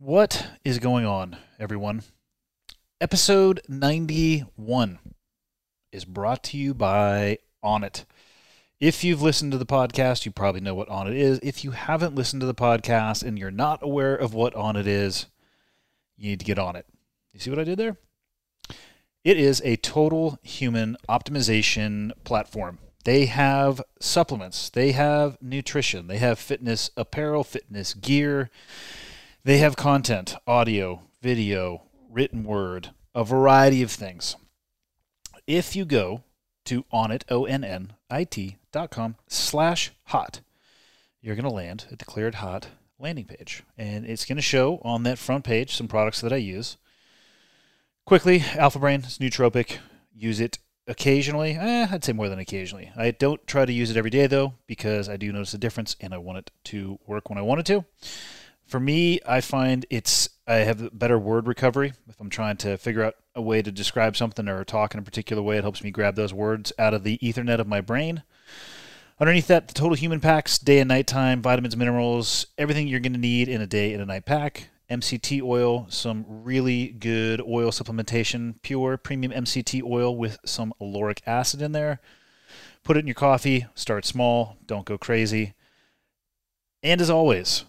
What is going on, everyone? Episode 91 is brought to you by Onnit. If you've listened to the podcast, you probably know what Onnit is. If you haven't listened to the podcast and you're not aware of what Onnit is, you need to get on it. You see what I did there? It is a total human optimization platform. They have supplements, they have nutrition, they have fitness apparel, fitness gear, they have content, audio, video, written word, a variety of things. If you go to onnit, O-N-N-I-T dot com slash hot, you're going to land at the Cleared Hot landing page. And it's going to show on that front page some products that I use. Quickly, Alpha Brain is nootropic. Use it occasionally. Eh, I'd say more than occasionally. I don't try to use it every day though, because I do notice a difference and I want it to work when I want it to. For me, I find it's I have better word recovery if I'm trying to figure out a way to describe something or talk in a particular way. It helps me grab those words out of the Ethernet of my brain. Underneath that, the total human packs, day and night time, vitamins, minerals, everything you're going to need in a day and a night pack. MCT oil, some really good oil supplementation, pure premium MCT oil with some lauric acid in there. Put it in your coffee, start small, don't go crazy. And as always,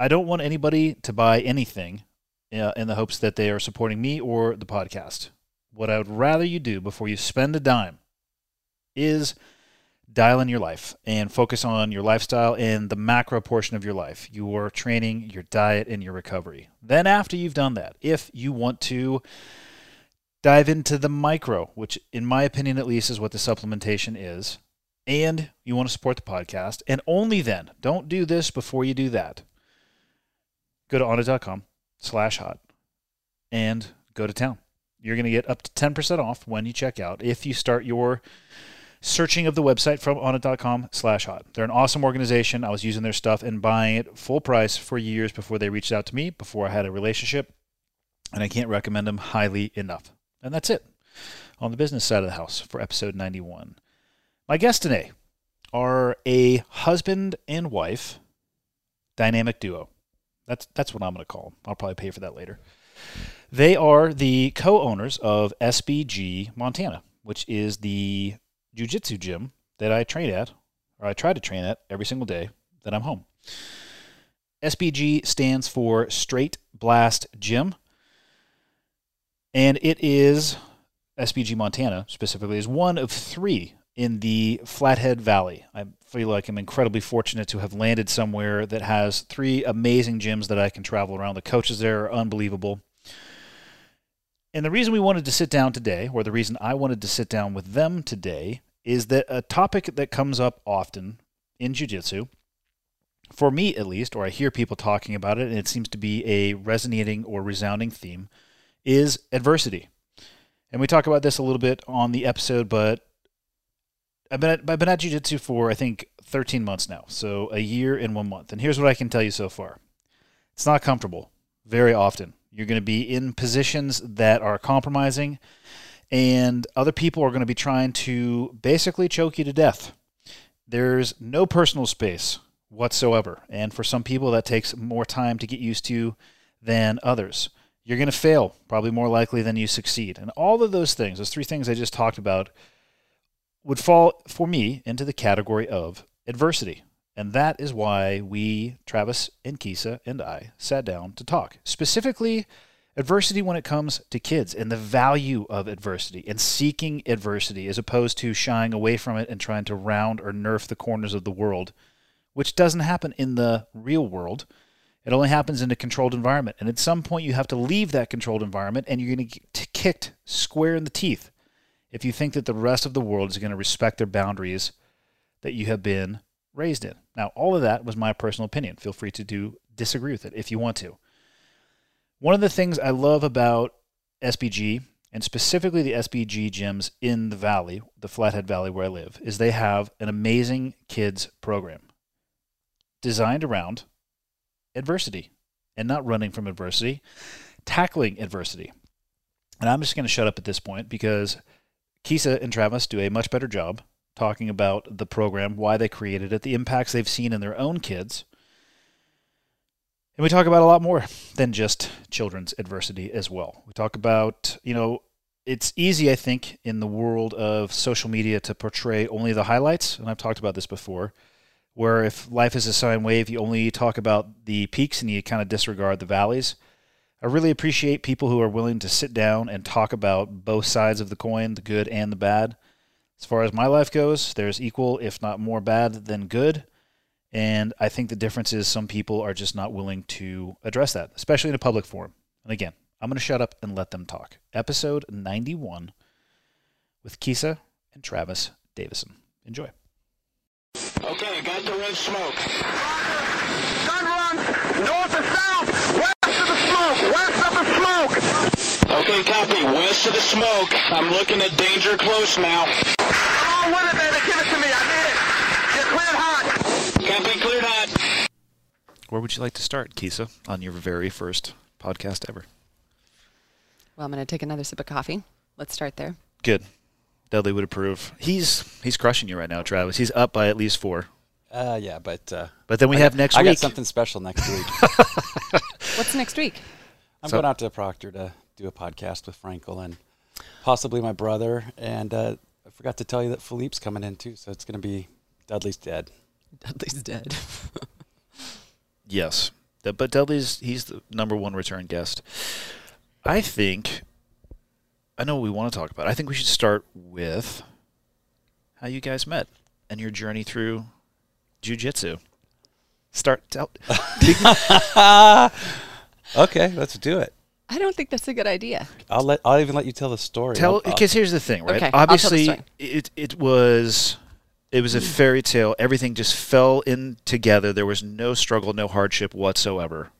I don't want anybody to buy anything uh, in the hopes that they are supporting me or the podcast. What I would rather you do before you spend a dime is dial in your life and focus on your lifestyle and the macro portion of your life your training, your diet, and your recovery. Then, after you've done that, if you want to dive into the micro, which, in my opinion at least, is what the supplementation is, and you want to support the podcast, and only then, don't do this before you do that go to onnit.com slash hot and go to town. You're going to get up to 10% off when you check out if you start your searching of the website from onnit.com slash hot. They're an awesome organization. I was using their stuff and buying it full price for years before they reached out to me, before I had a relationship. And I can't recommend them highly enough. And that's it on the business side of the house for episode 91. My guests today are a husband and wife dynamic duo. That's that's what I'm going to call them. I'll probably pay for that later. They are the co-owners of SBG Montana, which is the jiu-jitsu gym that I train at, or I try to train at every single day that I'm home. SBG stands for Straight Blast Gym, and it is SBG Montana specifically is one of three in the Flathead Valley. I feel like I'm incredibly fortunate to have landed somewhere that has three amazing gyms that I can travel around. The coaches there are unbelievable. And the reason we wanted to sit down today, or the reason I wanted to sit down with them today, is that a topic that comes up often in Jiu Jitsu, for me at least, or I hear people talking about it, and it seems to be a resonating or resounding theme, is adversity. And we talk about this a little bit on the episode, but I've been at, I've been at jiu-jitsu for I think 13 months now, so a year and one month. And here's what I can tell you so far: it's not comfortable. Very often, you're going to be in positions that are compromising, and other people are going to be trying to basically choke you to death. There's no personal space whatsoever, and for some people, that takes more time to get used to than others. You're going to fail, probably more likely than you succeed. And all of those things, those three things I just talked about, would fall for me into the category of adversity. And that is why we, Travis and Kisa and I, sat down to talk. Specifically, adversity when it comes to kids and the value of adversity and seeking adversity as opposed to shying away from it and trying to round or nerf the corners of the world, which doesn't happen in the real world. It only happens in a controlled environment. And at some point, you have to leave that controlled environment and you're going to get kicked square in the teeth if you think that the rest of the world is going to respect their boundaries that you have been raised in. Now, all of that was my personal opinion. Feel free to do disagree with it if you want to. One of the things I love about SBG and specifically the SBG gyms in the valley, the Flathead Valley where I live, is they have an amazing kids program designed around adversity and not running from adversity, tackling adversity. And I'm just going to shut up at this point because Kisa and Travis do a much better job talking about the program, why they created it, the impacts they've seen in their own kids. And we talk about a lot more than just children's adversity as well. We talk about, you know, it's easy, I think, in the world of social media to portray only the highlights. And I've talked about this before, where if life is a sine wave, you only talk about the peaks and you kind of disregard the valleys. I really appreciate people who are willing to sit down and talk about both sides of the coin, the good and the bad. As far as my life goes, there's equal, if not more bad than good. And I think the difference is some people are just not willing to address that, especially in a public forum. And again, I'm going to shut up and let them talk. Episode 91 with Kisa and Travis Davison. Enjoy. Okay, got the red smoke. Gun run north and south, west of the smoke, west of the smoke. Okay, copy. West of the smoke. I'm looking at danger close now. Come on with it, baby. Give it to me. I need it. Get cleared hot. Copy, cleared hot. Where would you like to start, Kisa, on your very first podcast ever? Well, I'm going to take another sip of coffee. Let's start there. Good. Dudley would approve. He's he's crushing you right now, Travis. He's up by at least four. Uh, yeah, but uh, But then we I have got- next I week. got something special next week. What's next week? I'm So- going out to Proctor to do a podcast with Frankel and possibly my brother. And uh, I forgot to tell you that Philippe's coming in too, so it's going to be Dudley's dead. Dudley's dead. Yes, but Dudley's he's the number one return guest. I think. I know what we want to talk about. I think we should start with how you guys met and your journey through jujitsu. Start tell. Okay, let's do it. I don't think that's a good idea. I'll let. I'll even let you tell the story. Tell I'll- uh, I'll- because here's the thing, right? Okay, I'll tell the Obviously, story. it it was it was a mm. fairy tale. Everything just fell in together. There was no struggle, no hardship whatsoever.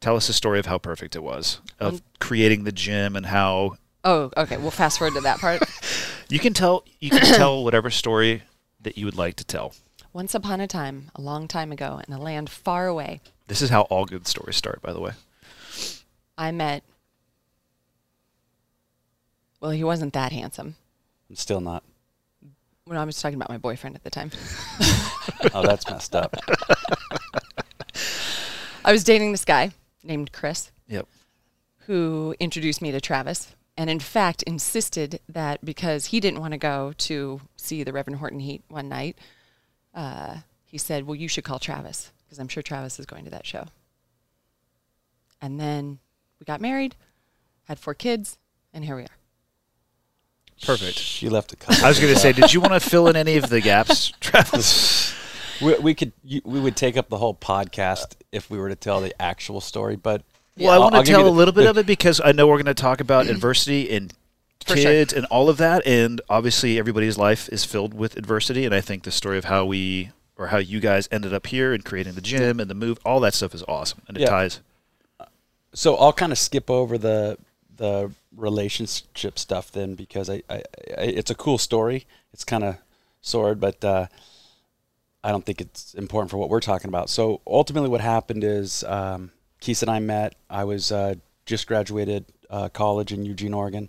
Tell us the story of how perfect it was of um, creating the gym and how Oh, okay. We'll fast forward to that part. you can tell you can tell whatever story that you would like to tell. Once upon a time, a long time ago, in a land far away, This is how all good stories start, by the way. I met. Well, he wasn't that handsome. I'm still not. When I was talking about my boyfriend at the time, Oh, that's messed up. I was dating this guy named Chris. Yep. who introduced me to Travis and in fact insisted that because he didn't want to go to see the Reverend Horton Heat one night, uh, he said, Well, you should call Travis because I'm sure Travis is going to that show. And then we got married, had four kids, and here we are. Perfect. She left a couple. I was going to say, did you want to fill in any of the gaps, Travis? we, we could. You, we would take up the whole podcast if we were to tell the actual story, but Well, I I'll- want to I'll tell a little bit the- of it because I know we're going to talk about adversity and For sure. kids and all of that, and obviously everybody's life is filled with adversity. And I think the story of how we or how you guys ended up here and creating the gym and the move, all that stuff is awesome, and it Yeah. ties. so I'll kind of skip over the the relationship stuff then because I, I, I it's a cool story. It's kind of sordid, but uh, I don't think it's important for what we're talking about. So ultimately, what happened is um, Kisa and I met. I was uh, just graduated uh, college in Eugene, Oregon.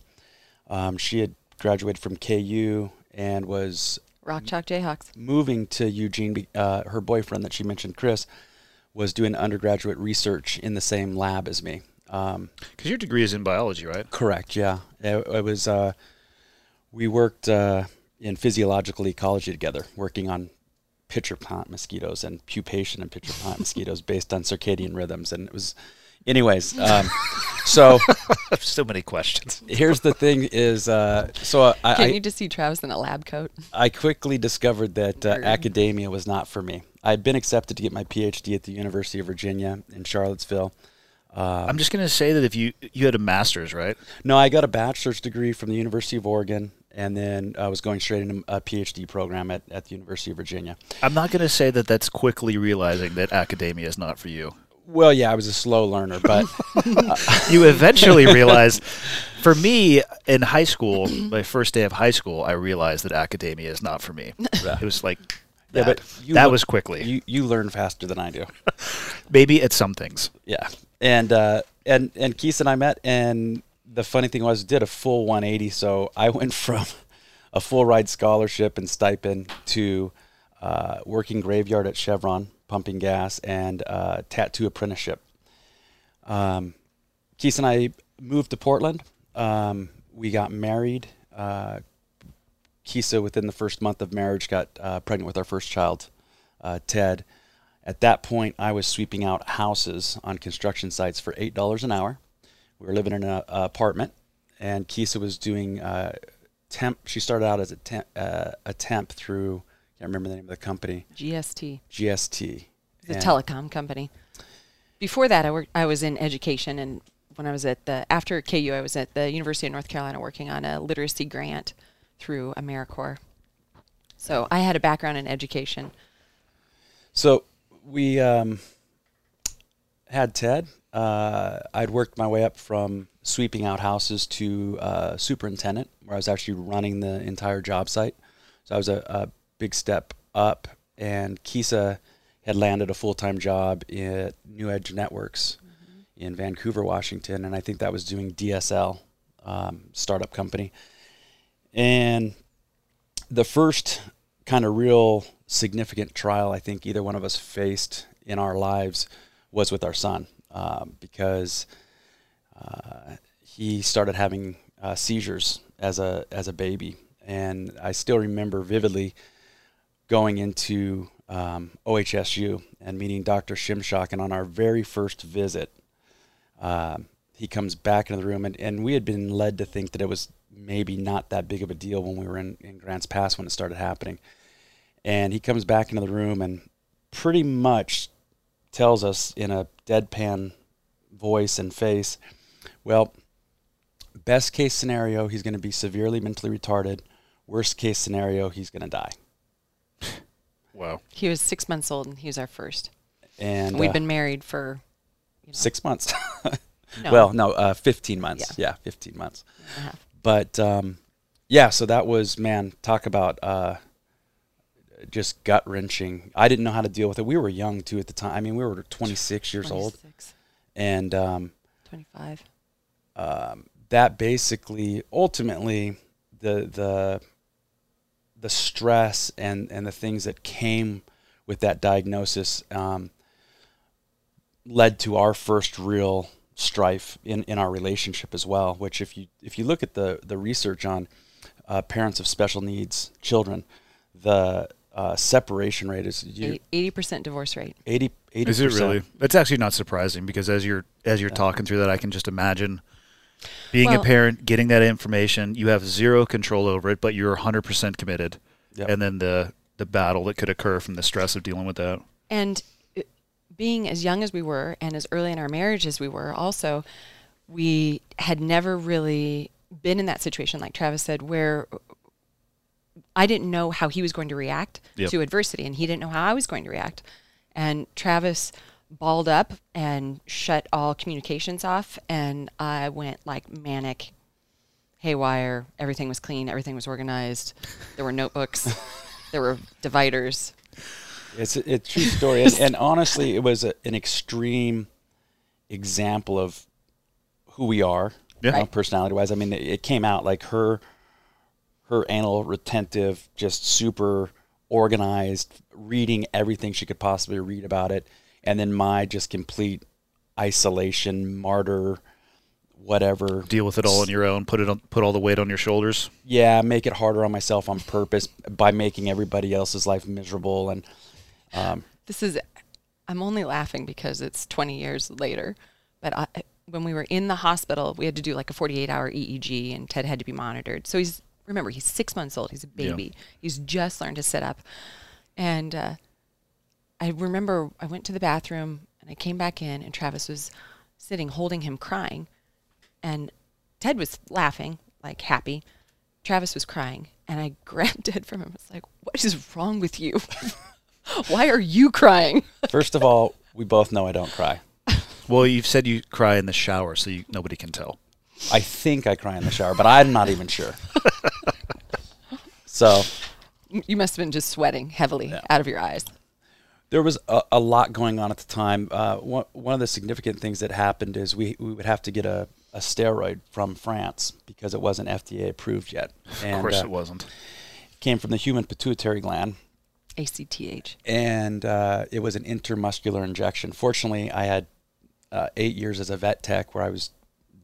Um, she had graduated from KU and was Rock Chalk Jayhawks. moving to Eugene. Uh, her boyfriend that she mentioned, Chris, was doing undergraduate research in the same lab as me. Um, Because your degree is in biology, right? Correct. Yeah, it, it was. Uh, we worked uh, in physiological ecology together, working on pitcher plant mosquitoes and pupation in pitcher plant mosquitoes based on circadian rhythms, and it was. Anyways, um, so so many questions. here's the thing: is uh, so I, Can't I, you just see Travis in a lab coat? I quickly discovered that uh, academia was not for me. I'd been accepted to get my PhD at the University of Virginia in Charlottesville. Um, I'm just going to say that if you you had a master's, right? No, I got a bachelor's degree from the University of Oregon, and then I was going straight into a PhD program at, at the University of Virginia. I'm not going to say that that's quickly realizing that academia is not for you. Well, yeah, I was a slow learner, but you eventually realize for me in high school my first day of high school i realized that academia is not for me. It was like Yeah, that, but you that look- was quickly. you, you learn faster than I do. maybe at some things. Yeah, and uh, and and Kisa and I met, and the funny thing was, did a full 180. So I went from a full ride scholarship and stipend to uh, working graveyard at Chevron, pumping gas, and uh, tattoo apprenticeship um, Kisa and I moved to Portland. Um, we got married. Uh, Kisa, within the first month of marriage, got uh, pregnant with our first child, uh, Ted. At that point, I was sweeping out houses on construction sites for eight dollars an hour. We were living in an apartment, and Kisa was doing uh, temp. She started out as a temp, uh, a temp through. I can't remember the name of the company. GST, GST. the And- telecom company. Before that, I worked. I was in education, and when I was at the after KU, I was at the University of North Carolina working on a literacy grant through AmeriCorps. So I had a background in education. So we um, had Ted. Uh, I'd worked my way up from sweeping out houses to uh, superintendent, where I was actually running the entire job site. So I was a, a big step up. And Kisa had landed a full time job at New Edge Networks in Vancouver, Washington, and I think that was doing DSL, um, startup company. And the first kind of real significant trial I think either one of us faced in our lives was with our son um, because uh, he started having uh, seizures as a as a baby, and I still remember vividly going into um, OHSU and meeting Dr. Shimshock, and on our very first visit, um, he comes back into the room, and, and we had been led to think that it was maybe not that big of a deal when we were in, in Grants Pass when it started happening. And he comes back into the room and pretty much tells us in a deadpan voice and face, well, best case scenario, he's going to be severely mentally retarded. Worst case scenario, he's going to die. Wow. He was six months old, and he was our first. And We've uh, been married for you know, six months. No. Well, no, uh, 15 months. Yeah. 15 months. and a half. But um, yeah, so that was, man, talk about uh, just gut wrenching. I didn't know how to deal with it. We were young too at the time. I mean, we were 26 years old. 26, And um, 25. um, that basically, ultimately, the, the, the stress and, and the things that came with that diagnosis um, led to our first real strife in, in our relationship as well. Which, if you if you look at the the research on uh, parents of special needs children, the uh, separation rate is 80% divorce rate. 80 80 Is it really? That's actually not surprising because as you're as you're talking through that, I can just imagine being Well- a parent, getting that information. You have zero control over it, but you're 100 percent committed, Yep. and then the the battle that could occur from the stress of dealing with that. And uh, being as young as we were and as early in our marriage as we were, also, we had never really been in that situation, like Travis said, where I didn't know how he was going to react Yep. to adversity, and he didn't know how I was going to react. And Travis balled up and shut all communications off, and I went like manic, haywire. Everything was clean, everything was organized. There were notebooks, there were dividers. It's a, it's a true story, and, and honestly, it was a, an extreme example of who we are, Yeah. you know, personality-wise. I mean, it, it came out like her, her anal retentive, just super organized, reading everything she could possibly read about it, and then my just complete isolation, martyr, whatever. Deal with it all on your own. Put it on, put all the weight on your shoulders. Yeah, make it harder on myself on purpose by making everybody else's life miserable, and um, this is i'm only laughing because it's 20 years later but I, when we were in the hospital we had to do like a 48 hour eeg and ted had to be monitored so he's remember he's six months old he's a Yeah. baby he's just learned to sit up and uh, i remember i went to the bathroom and i came back in and travis was sitting holding him crying and ted was laughing like happy travis was crying and i grabbed ted from him i was like what is wrong with you why are you crying First of all, we both know I don't cry. Well, you've said you cry in the shower, so you, nobody can tell. I think I cry in the shower, but I'm not even sure. so You must have been just sweating heavily out of your eyes. There was a, a lot going on at the time. Uh, one, one of the significant things that happened is we, we would have to get a, a steroid from France because it wasn't FDA approved yet. And, of course, uh, it wasn't. It came from the human pituitary gland. ACTH. and uh, it was an intermuscular injection. Fortunately, I had uh, eight years as a vet tech where I was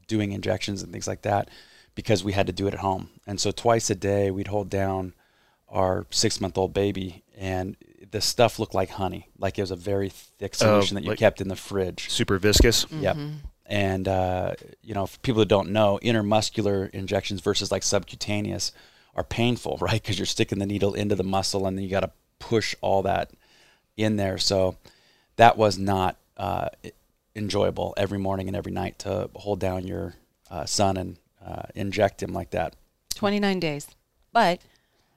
doing injections and things like that because we had to do it at home. And so twice a day we'd hold down our six month old baby and the stuff looked like honey, like it was a very thick solution that you like- kept in the fridge. Super viscous. Yep. And uh, you know, for people that don't know, intermuscular injections versus like subcutaneous are painful, right? Because you're sticking the needle into the muscle, and then you got to push all that in there. So that was not uh, enjoyable every morning and every night to hold down your uh, son and uh, inject him like that. 29 days. But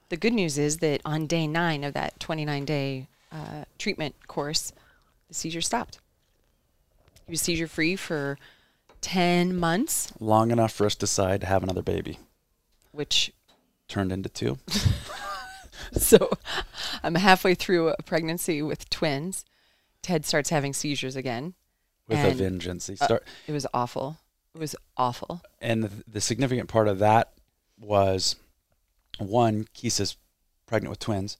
the good news is that on day nine of that 29 day uh, treatment course, the seizure stopped. He was seizure free for 10 months, Long enough for us to decide to have another baby. which, Turned into two. so I'm halfway through a pregnancy with twins. Ted starts having seizures again. with a vengeance. He uh, It was awful. It was awful. and the, the significant part of that was one, Kisa's pregnant with twins,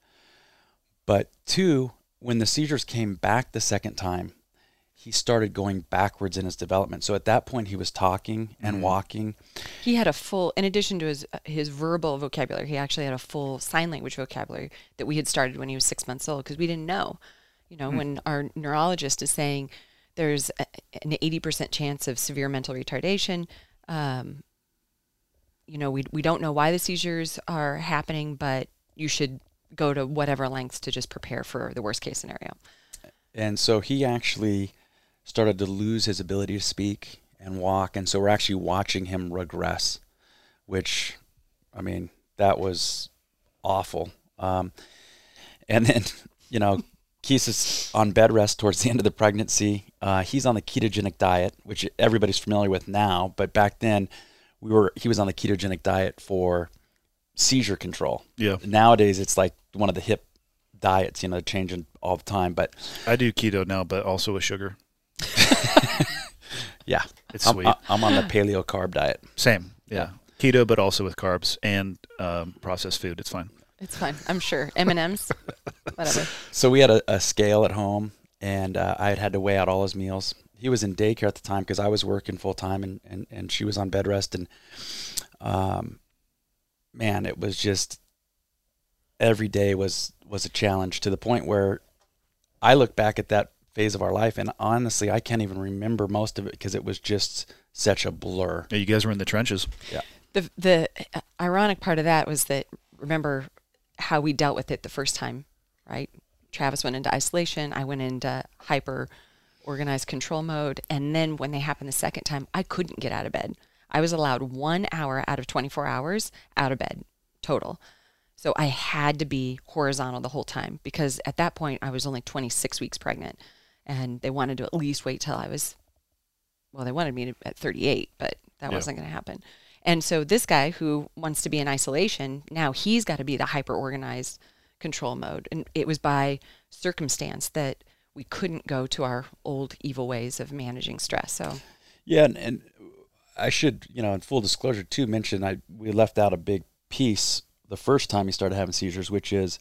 but two, when the seizures came back the second time, he started going backwards in his development. So at that point, he was talking and walking. He had a full, in addition to his his verbal vocabulary, he actually had a full sign language vocabulary that we had started when he was six months old because we didn't know. You know, when our neurologist is saying there's a, an eighty percent chance of severe mental retardation, um, you know, we we don't know why the seizures are happening, but you should go to whatever lengths to just prepare for the worst case scenario. And so he actually started to lose his ability to speak and walk. And so we're actually watching him regress, which, I mean, that was awful. Um, and then, you know, Kisa is on bed rest towards the end of the pregnancy. Uh, he's on the ketogenic diet, which everybody's familiar with now. But back then, we were he was on the ketogenic diet for seizure control. Yeah. Nowadays, it's like one of the hip diets, you know, changing all the time. But I do keto now, but also with sugar. yeah, It's I'm, sweet. I'm on the paleo carb diet. Same. Yeah. Keto, but also with carbs and um, processed food. It's fine. It's fine, I'm sure. M and M's, whatever. So we had a, a scale at home, and uh, I had had to weigh out all his meals. He was in daycare at the time because I was working full time, and, and, and she was on bed rest. And um, man, it was just every day was was a challenge to the point where I look back at that phase of our life, and honestly, I can't even remember most of it because it was just such a blur. Yeah, you guys were in the trenches. Yeah. the the uh, ironic part of that was that remember how we dealt with it the first time, right? Travis went into isolation. I went into hyper organized control mode, and then when they happened the second time, I couldn't get out of bed. I was allowed one hour out of 24 hours out of bed total. So I had to be horizontal the whole time because at that point I was only 26 weeks pregnant, and they wanted to at least wait till I was well, they wanted me to, at 38, but that Yeah. wasn't going to happen. And so this guy who wants to be in isolation, now he's got to be the hyper organized control mode. And it was by circumstance that we couldn't go to our old evil ways of managing stress. So Yeah, and, and I should, you know, in full disclosure too, mention I we left out a big piece the first time he started having seizures, which is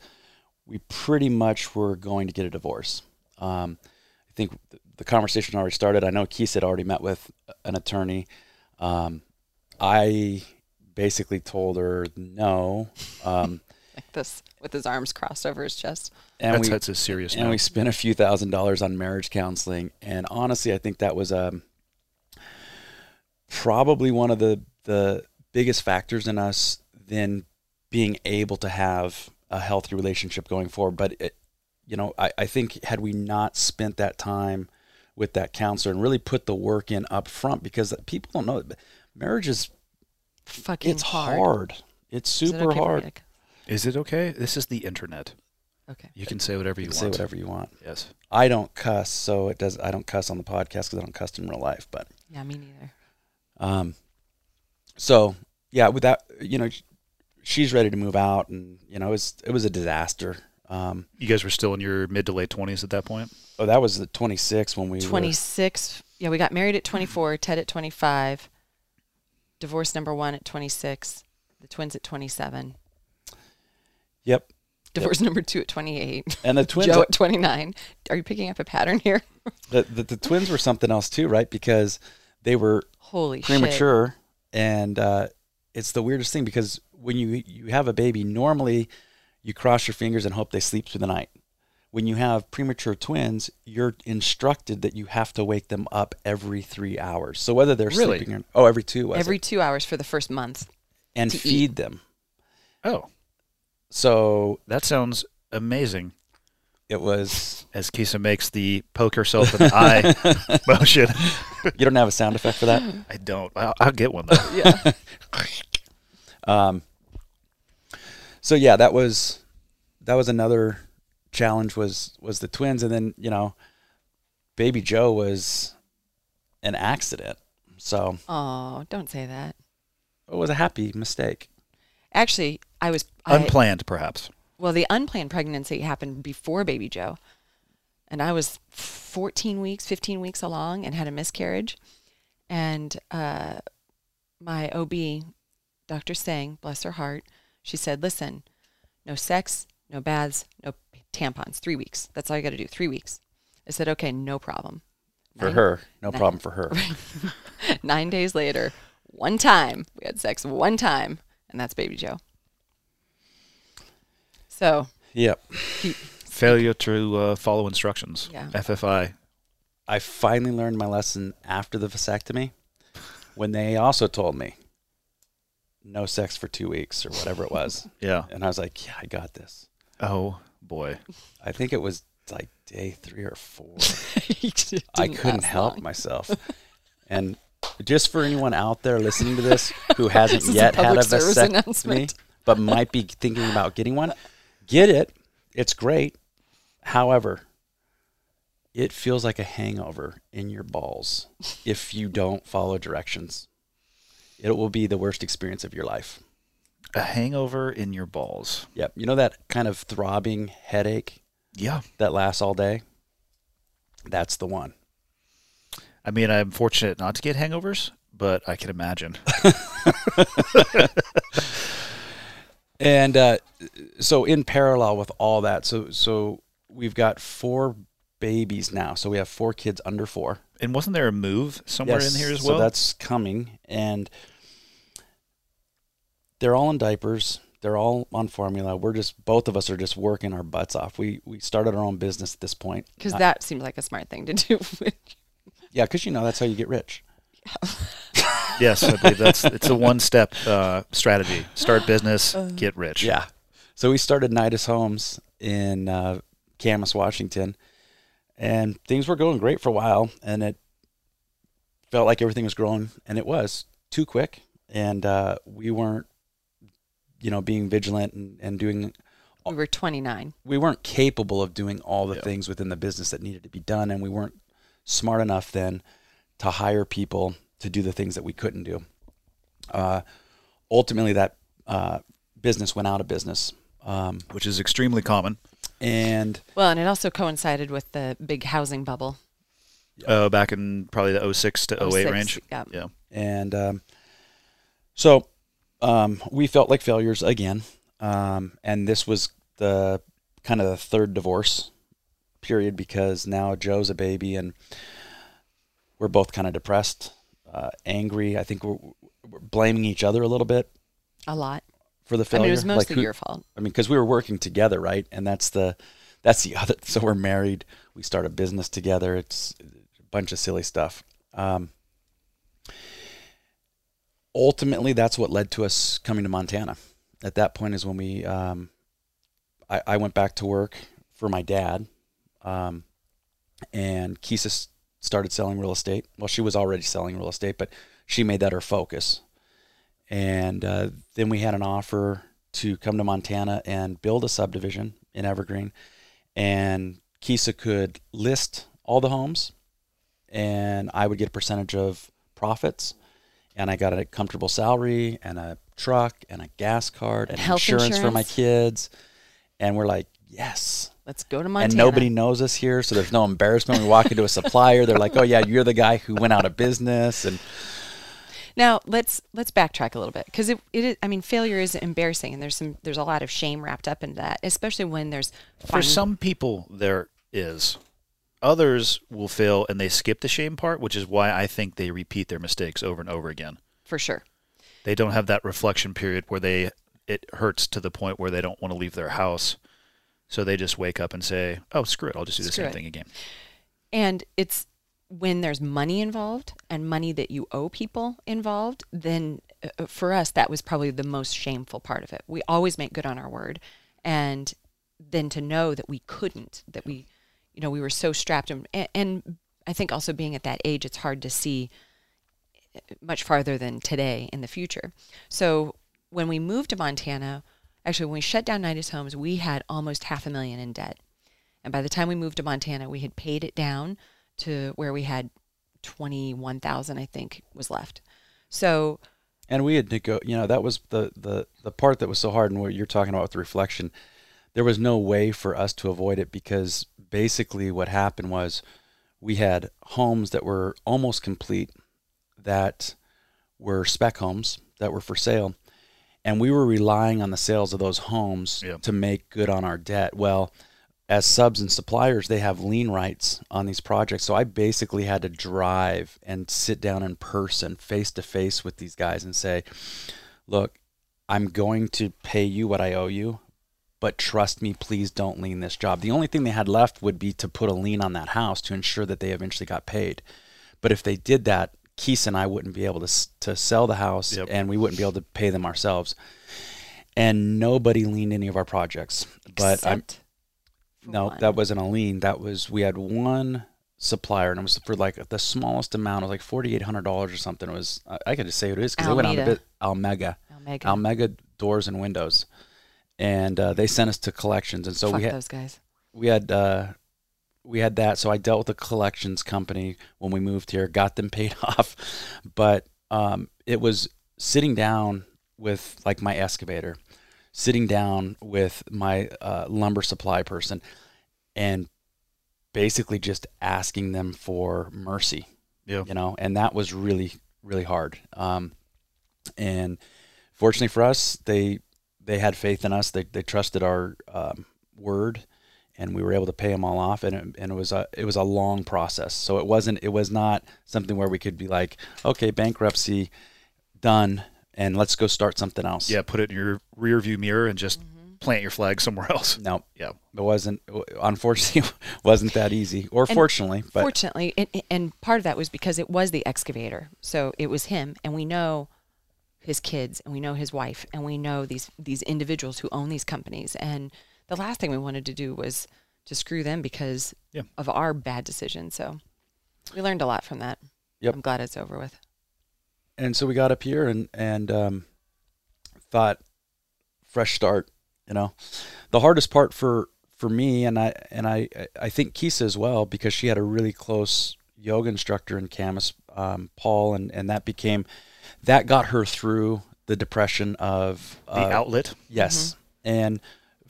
we pretty much were going to get a divorce. Um, I think th- the conversation already started. I know Kisa had already met with an attorney. Um, I basically told her no, um, like this with his arms crossed over his chest. and that's, we that's a serious and no. we spent a few thousand dollars on marriage counseling. And honestly, I think that was um, probably one of the the biggest factors in us then being able to have a healthy relationship going forward. But it, you know, I, I think had we not spent that time with that counselor and really put the work in up front, because people don't know marriage is Fucking it's hard. hard. It's Is it super okay hard. To- Is it okay? This is the internet. Okay. You can say whatever you, You can say want. whatever you want. Yes. I don't cuss, so it does. I don't cuss on the podcast because I don't cuss in real life. But Yeah, me neither. um, so yeah, with that, you know, she's ready to move out, and you know, it was it was a disaster. Um, You guys were still in your mid to late 20s at that point? oh, that was the 26 when we 26. Yeah, we got married at 24, Ted at 25, divorce number one at 26, the twins at 27. Yep. Divorce number two at 28. And the twins, Joe at 29. Are you picking up a pattern here? the, the, the twins were something else too, right? Because they were Holy shit. premature, and uh, it's the weirdest thing because when you you have a baby, normally you cross your fingers and hope they sleep through the night. When you have premature twins, you're instructed that you have to wake them up every three hours. So whether they're Really? sleeping or oh, every two, was Every it? two hours for the first month. and to eat. feed them. Oh, So that sounds amazing. it was. As Kisa makes the poke herself in the eye motion. You don't have a sound effect for that. I don't. I'll, I'll get one though. Yeah. Um, so yeah, that was that was another challenge was was the twins, and then you know, baby Joe was an accident, so oh, don't say that. it was a happy mistake. Actually, I was I, Unplanned, perhaps. well. The unplanned pregnancy happened before baby Joe, and I was 14 weeks, 15 weeks along, and had a miscarriage. And uh, my OB, Dr. Sang, bless her heart, she said, "Listen, no sex, no baths, no tampons. Three weeks. That's all you got to do. Three weeks." I said, "Okay, no problem." For her, no nine- problem for her. Nine days later, one time we had sex, one time, and that's baby Joe. So Yep. Failure to uh, follow instructions. Yeah. FFI. I finally learned my lesson after the vasectomy when they also told me no sex for two weeks or whatever it was. Yeah. And I was like, yeah, I got this. Oh boy. I think it was like day three or four. I couldn't help long. myself. And just for anyone out there listening to this who hasn't This is a yet had a vasectomy but might be thinking about getting one, get it. It's great. However, it feels like a hangover in your balls if you don't follow directions. It will be the worst experience of your life. A hangover in your balls. Yep. You know that kind of throbbing headache Yeah. that lasts all day? That's the one. I mean, I'm fortunate not to get hangovers, but I can imagine. And uh, so, in parallel with all that, so so we've got four babies now. So we have four kids under four. And wasn't there a move somewhere Yes, in here as well? So that's coming, and they're all in diapers. They're all on formula. We're just both of us are just working our butts off. We we started our own business at this point. Because that seems like a smart thing to do. yeah, because you know that's how you get rich. yes, I believe that's it's a one step uh, strategy. Start business, get rich. Yeah. So we started Nidus Homes in uh, Camas, Washington, and things were going great for a while, and it felt like everything was growing, and it was too quick, and uh, we weren't, you know, being vigilant and, and doing. we were 29. We weren't capable of doing all the Yeah. things within the business that needed to be done, and we weren't smart enough then to hire people to do the things that we couldn't do. Uh, ultimately, that uh, business went out of business. Um, Which is extremely common. and Well, and it also coincided with the big housing bubble. Uh, back in probably the 06 to 08 06, range. yeah. Yeah. and um, so um, we felt like failures again. Um, and this was the kind of the third divorce period because now Joe's a baby and we're both kind of depressed, uh, angry. I think we're, we're blaming each other a little bit A lot. for the I failure. mean, it was Like, mostly who- your fault. I mean, because we were working together, right? And that's the that's the other. So we're married. We start a business together. It's a bunch of silly stuff. Um, ultimately, that's what led to us coming to Montana. At that point is when we, um, I, I went back to work for my dad, um, and Kisa started selling real estate. Well, she was already selling real estate, but she made that her focus. And uh, then we had an offer to come to Montana and build a subdivision in Evergreen. And Kisa could list all the homes, and I would get a percentage of profits. And I got a comfortable salary and a truck and a gas card and, health insurance, for my kids. And we're like, yes. Let's go to Montana. And nobody knows us here, so there's no embarrassment. We walk into a supplier, they're like, "Oh yeah, you're the guy who went out of business." And Now let's let's backtrack a little bit because it, it is, I mean failure is embarrassing and there's some there's a lot of shame wrapped up in that especially when there's For some people, there is. Others will fail and they skip the shame part, which is why I think they repeat their mistakes over and over again. for sure They don't have that reflection period where they it hurts to the point where they don't want to leave their house. So they just wake up and say, "Oh, screw it! I'll just do the Screw same it. thing again." and it's when there's money involved and money that you owe people involved then uh, for us that was probably the most shameful part of it we always make good on our word and then to know that we couldn't that we you know we were so strapped and, and i think also being at that age it's hard to see much farther than today in the future. So when we moved to Montana, actually when we shut down Nidus Homes, we had almost half a million in debt. And by the time we moved to Montana, we had paid it down to where we had 21,000 I think was left. So and we had to go you know that was the the the part that was so hard and what you're talking about with reflection there was no way for us to avoid it because basically what happened was we had homes that were almost complete that were spec homes that were for sale and we were relying on the sales of those homes Yep. to make good on our debt. Well as subs and suppliers they have lien rights on these projects. So i basically had to drive and sit down in person face to face with these guys and say look i'm going to pay you what i owe you but trust me please don't lien this job. The only thing they had left would be to put a lien on that house to ensure that they eventually got paid. But if they did that Kisa and I wouldn't be able to to sell the house Yep. and we wouldn't be able to pay them ourselves and nobody leaned any of our projects but I'm no, one. that wasn't a lien. That was we had one supplier, and it was for like the smallest amount. It was like forty eight hundred dollars or something. It was I, I could just say who it is because they went on a bit Almega, Almega. Almega doors and windows, and uh, they sent us to collections, and so Fuck we had those guys. we had uh, we had that. So I dealt with the collections company when we moved here, got them paid off, but um, it was sitting down with like my excavator, sitting down with my uh, lumber supply person, and basically just asking them for mercy Yeah. you know, and that was really really hard. Um, and fortunately for us, they they had faith in us. They they trusted our um, word, and we were able to pay them all off. And it, and it was a it was a long process. So it wasn't it was not something where we could be like, okay, bankruptcy done, and let's go start something else. Yeah, put it in your rear view mirror and just mm-hmm. plant your flag somewhere else. No, Yeah. it wasn't. Unfortunately, it wasn't that easy, or And fortunately, but Fortunately, and, and part of that was because it was the excavator. So it was him, and we know his kids, and we know his wife, and we know these these individuals who own these companies. And the last thing we wanted to do was to screw them because Yeah. of our bad decision. So we learned a lot from that. Yep. I'm glad it's over with. and so we got up here and and um, thought fresh start you know the hardest part for for me and i and i i think kisa as well because she had a really close yoga instructor in Camas um, paul and and that became that got her through the depression of The uh, outlet. Yes. And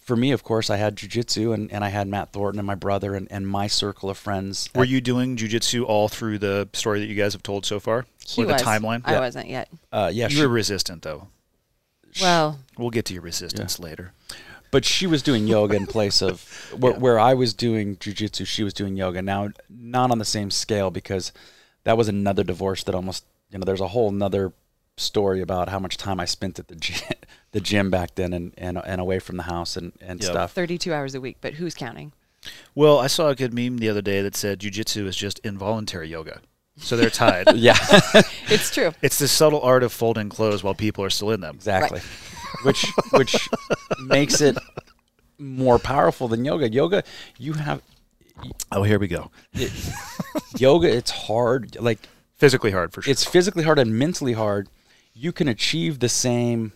for me, of course, I had jujitsu and, and I had Matt Thornton and my brother and, and my circle of friends. Were you doing jujitsu all through the story that you guys have told so far? He or the timeline? I Yeah. wasn't yet. Uh, yeah, you she- were resistant though. Well, We'll get to your resistance later. but she was doing yoga in place of where, Yeah. where I was doing jujitsu. She was doing yoga. Now, not on the same scale because that was another divorce that almost, you know, there's a whole nother story about how much time I spent at the gym, the gym back then and, and, and away from the house and, and Yeah. stuff. 32 hours a week, but who's counting? Well, I saw a good meme the other day that said jujitsu is just involuntary yoga. So they're tied. Yeah, It's true. it's the subtle art of folding clothes while people are still in them. exactly. which, which makes it more powerful than yoga. Yoga, you have Oh, here we go. it, yoga. It's hard. Like Physically hard for sure. it's physically hard and mentally hard. You can achieve the same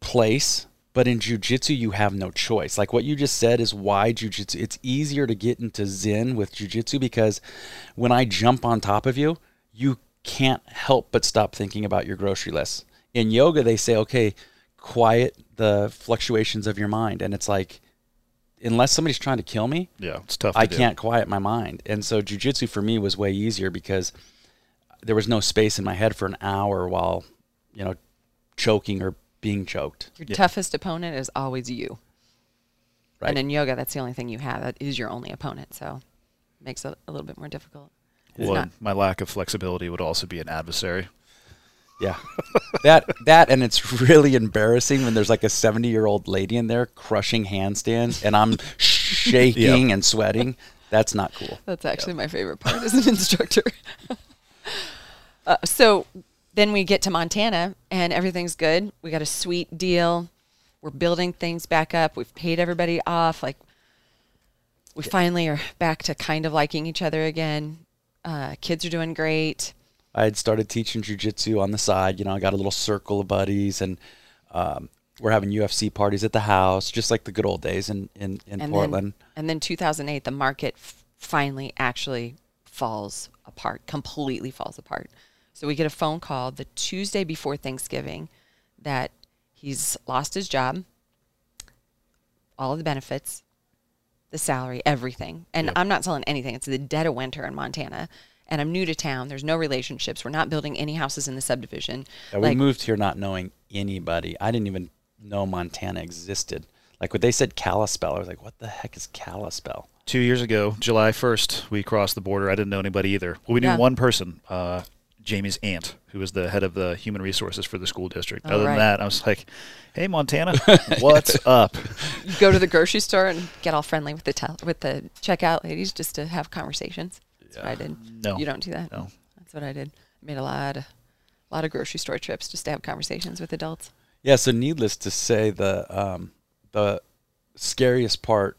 place, but in jujitsu, you have no choice. Like what you just said is why jujitsu. It's easier to get into zen with jujitsu because when I jump on top of you, you can't help but stop thinking about your grocery list. In yoga, they say, okay, quiet the fluctuations of your mind. And it's like, unless somebody's trying to kill me, yeah, it's tough. I do. can't quiet my mind. And so jujitsu for me was way easier because there was no space in my head for an hour while, you know, choking or being choked. Your toughest opponent is always you. Right. And in yoga, that's the only thing you have. That is your only opponent. So it makes it a little bit more difficult. It's Well, not- my lack of flexibility would also be an adversary. Yeah. that that and it's really embarrassing when there's like a 70 year old lady in there crushing handstands and I'm shaking and sweating. That's not cool. That's actually my favorite part as an instructor. uh, so then we get to Montana and everything's good. We got a sweet deal. We're building things back up. We've paid everybody off. Like we finally are back to kind of liking each other again. Uh, kids are doing great. I had started teaching jujitsu on the side. You know, I got a little circle of buddies, and um, we're having UFC parties at the house, just like the good old days in in, in and Portland. Then, and then 2008, the market f- finally actually falls apart, completely falls apart. So we get a phone call the Tuesday before Thanksgiving that he's lost his job, all of the benefits, the salary, everything. And I'm not selling anything. It's the dead of winter in Montana. And I'm new to town. There's no relationships. We're not building any houses in the subdivision. Yeah, we Like- moved here not knowing anybody. I didn't even know Montana existed. Like when they said Kalispell, I was like, "What the heck is Kalispell?" Two years ago, July 1st, we crossed the border. I didn't know anybody either. Well, we knew Yeah. one person, uh, Jamie's aunt, who was the head of the human resources for the school district. Oh, Other right. than that, I was like, hey, Montana, what's up? You go to the grocery store and get all friendly with the tel- with the checkout ladies just to have conversations. That's what I did. No. you don't do that. No. that's what I did. I made a lot, of, a lot of grocery store trips just to have conversations with adults. Yeah. So needless to say, the um, the scariest part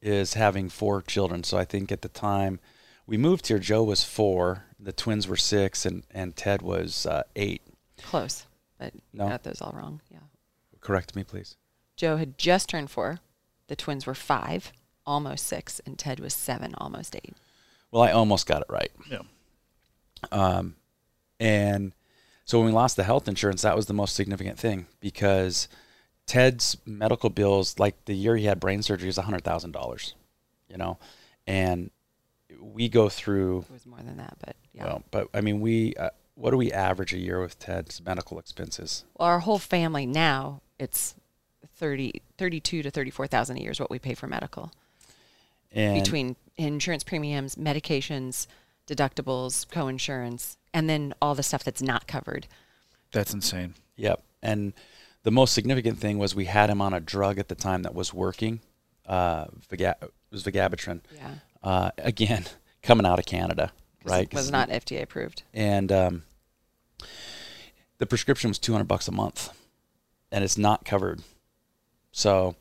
is having four children. So I think at the time we moved here, Joe was four, the twins were six, and and Ted was uh, eight. Close, but you No. got those all wrong. Yeah, Correct me, please. Joe had just turned four. The twins were five, almost six, and Ted was seven, almost eight. Well, I almost got it right. Yeah. Um, and so when we lost the health insurance, that was the most significant thing because Ted's medical bills, like the year he had brain surgery, was hundred thousand dollars. You know, and we go through. It was more than that, but yeah. Well, but I mean, we uh, what do we average a year with Ted's medical expenses? Well, our whole family now it's 30, 32 to thirty four thousand a year is what we pay for medical. And between insurance premiums, medications, deductibles, co-insurance, and then all the stuff that's not covered. That's insane. Yep. And the most significant thing was we had him on a drug at the time that was working. Uh, Viga- it was Vigabatrin. Yeah. Uh, again, coming out of Canada, 'Cause right? It was 'Cause- not FDA approved. And um, the prescription was 200 bucks a month, and it's not covered. So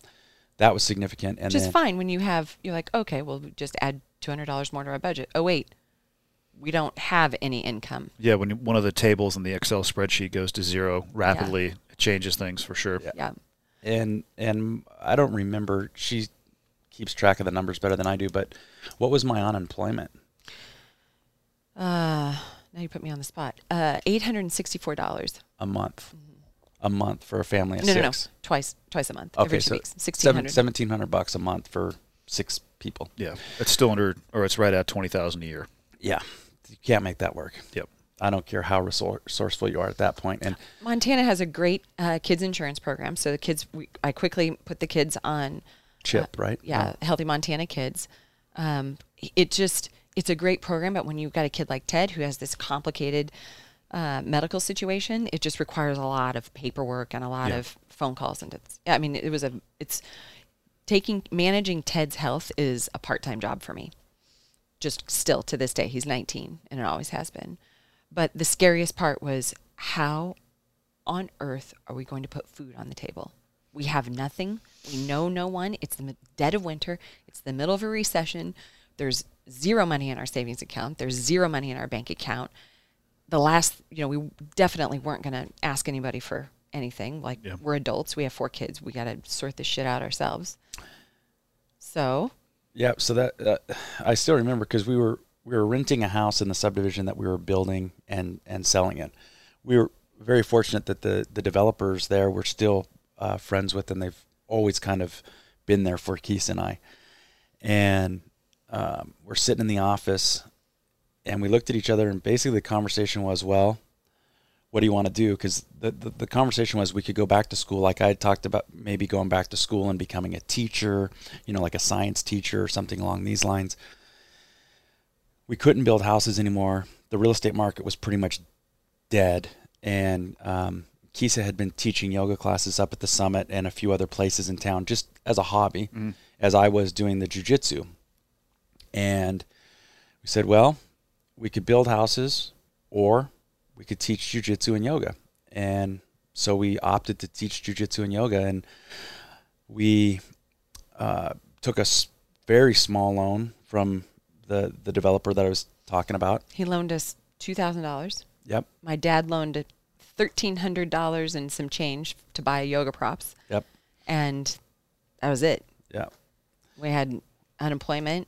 that was significant. And Which is fine when you have you're like, okay, well just add two hundred dollars more to our budget. Oh wait. We don't have any income. Yeah, when one of the tables in the Excel spreadsheet goes to zero rapidly, it changes things for sure. Yeah. Yeah. and and I don't remember. She keeps track of the numbers better than I do. But what was my unemployment? Uh now you put me on the spot. Uh eight hundred and sixty four dollars. A month. A month for a family of No, no, no. six. Twice twice a month. Okay, every two so weeks. Sixteen seven, hundred. 1700 bucks a month for six people. Yeah, it's still under, or it's right at twenty thousand a year. Yeah, you can't make that work. Yep. I don't care how resourceful you are at that point. And Montana has a great uh, kids insurance program. So the kids, we, I quickly put the kids on Chip, right? Uh, yeah, Healthy Montana Kids. Um, it just it's a great program, but when you've got a kid like Ted who has this complicated uh, medical situation, it just requires a lot of paperwork and a lot Yeah. of phone calls. And it's, I mean, it was a it's taking managing Ted's health is a part time job for me. Just still to this day, he's 19 and it always has been. But the scariest part was how on earth are we going to put food on the table? We have nothing. We know no one. It's the dead of winter. It's the middle of a recession. There's zero money in our savings account. There's zero money in our bank account. The last, you know, we definitely weren't going to ask anybody for anything. Like Yeah. we're adults. We have four kids. We got to sort this shit out ourselves. So, Yeah, so that uh, I still remember because we were we were renting a house in the subdivision that we were building and and selling it. We were very fortunate that the the developers there were still uh, friends with, and they've always kind of been there for Keith and I. And um, we're sitting in the office, and we looked at each other, and basically the conversation was, well, what do you want to do? Because the, the, the conversation was we could go back to school, like I had talked about maybe going back to school and becoming a teacher, you know, like a science teacher or something along these lines. We couldn't build houses anymore. The real estate market was pretty much dead. And um, Kisa had been teaching yoga classes up at the summit and a few other places in town just as a hobby, as I was doing the jujitsu. And we said, well, we could build houses or we could teach jujitsu and yoga. And so we opted to teach jujitsu and yoga. And we uh, took a very small loan from the, the developer that I was talking about. He loaned us $2,000. Yep. My dad loaned $1,300 and some change to buy yoga props. Yep. And that was it. Yep. We had unemployment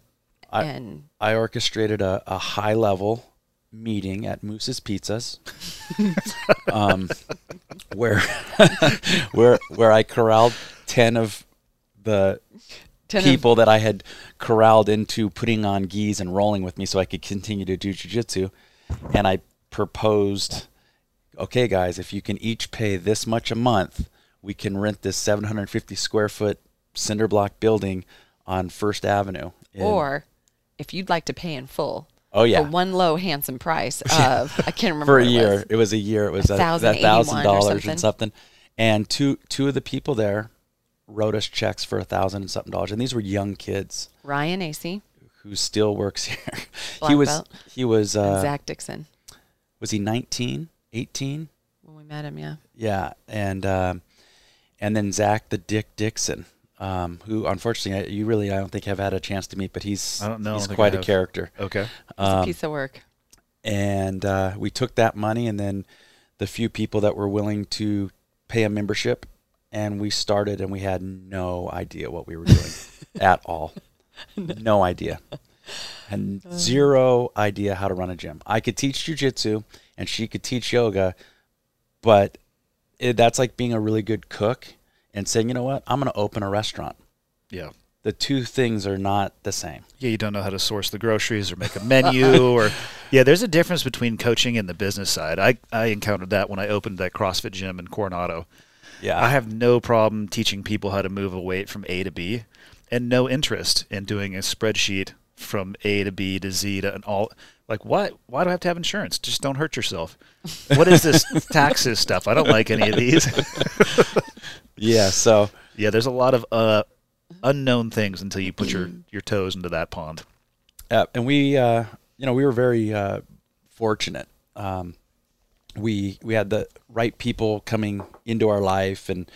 I- and I orchestrated a, a high level meeting at Moose's Pizzas, um, where where where I corralled ten of the 10 of- people that I had corralled into putting on gis and rolling with me, so I could continue to do jujitsu, and I proposed, okay, guys, if you can each pay this much a month, we can rent this 750 square foot cinder block building on First Avenue. or if you'd like to pay in full. Oh, yeah. For one low handsome price of I can't remember for a what it year. was. It was a year. It was a thousand dollars and something. And two two of the people there wrote us checks for a thousand and something dollars. And these were young kids Ryan AC, who still works here. Black he was belt. he was uh, Zach Dixon was he 19, 18? when we met him. Yeah, Yeah, and um, and then Zach the Dick Dixon, um, who unfortunately I- you really I don't think have had a chance to meet, but he's I don't know, he's don't quite I a have. character. Okay. it's a piece of work. and uh, we took that money and then the few people that were willing to pay a membership and we started and we had no idea what we were doing at all no idea and zero idea how to run a gym i could teach jujitsu and she could teach yoga but it, that's like being a really good cook and saying you know what i'm going to open a restaurant Yeah. the two things are not the same Yeah, you don't know how to source the groceries or make a menu or yeah, there's a difference between coaching and the business side. I, I encountered that when I opened that CrossFit gym in Coronado. yeah I have no problem teaching people how to move a weight from A to B and no interest in doing a spreadsheet from A to B to Z to and all like why why do I have to have insurance? Just don't hurt yourself. What is this taxes stuff? I don't like any of these. yeah so yeah, there's a lot of uh unknown things until you put your your toes into that pond. Yeah, and we, uh, you know, we were very uh, fortunate. Um, we we had the right people coming into our life, and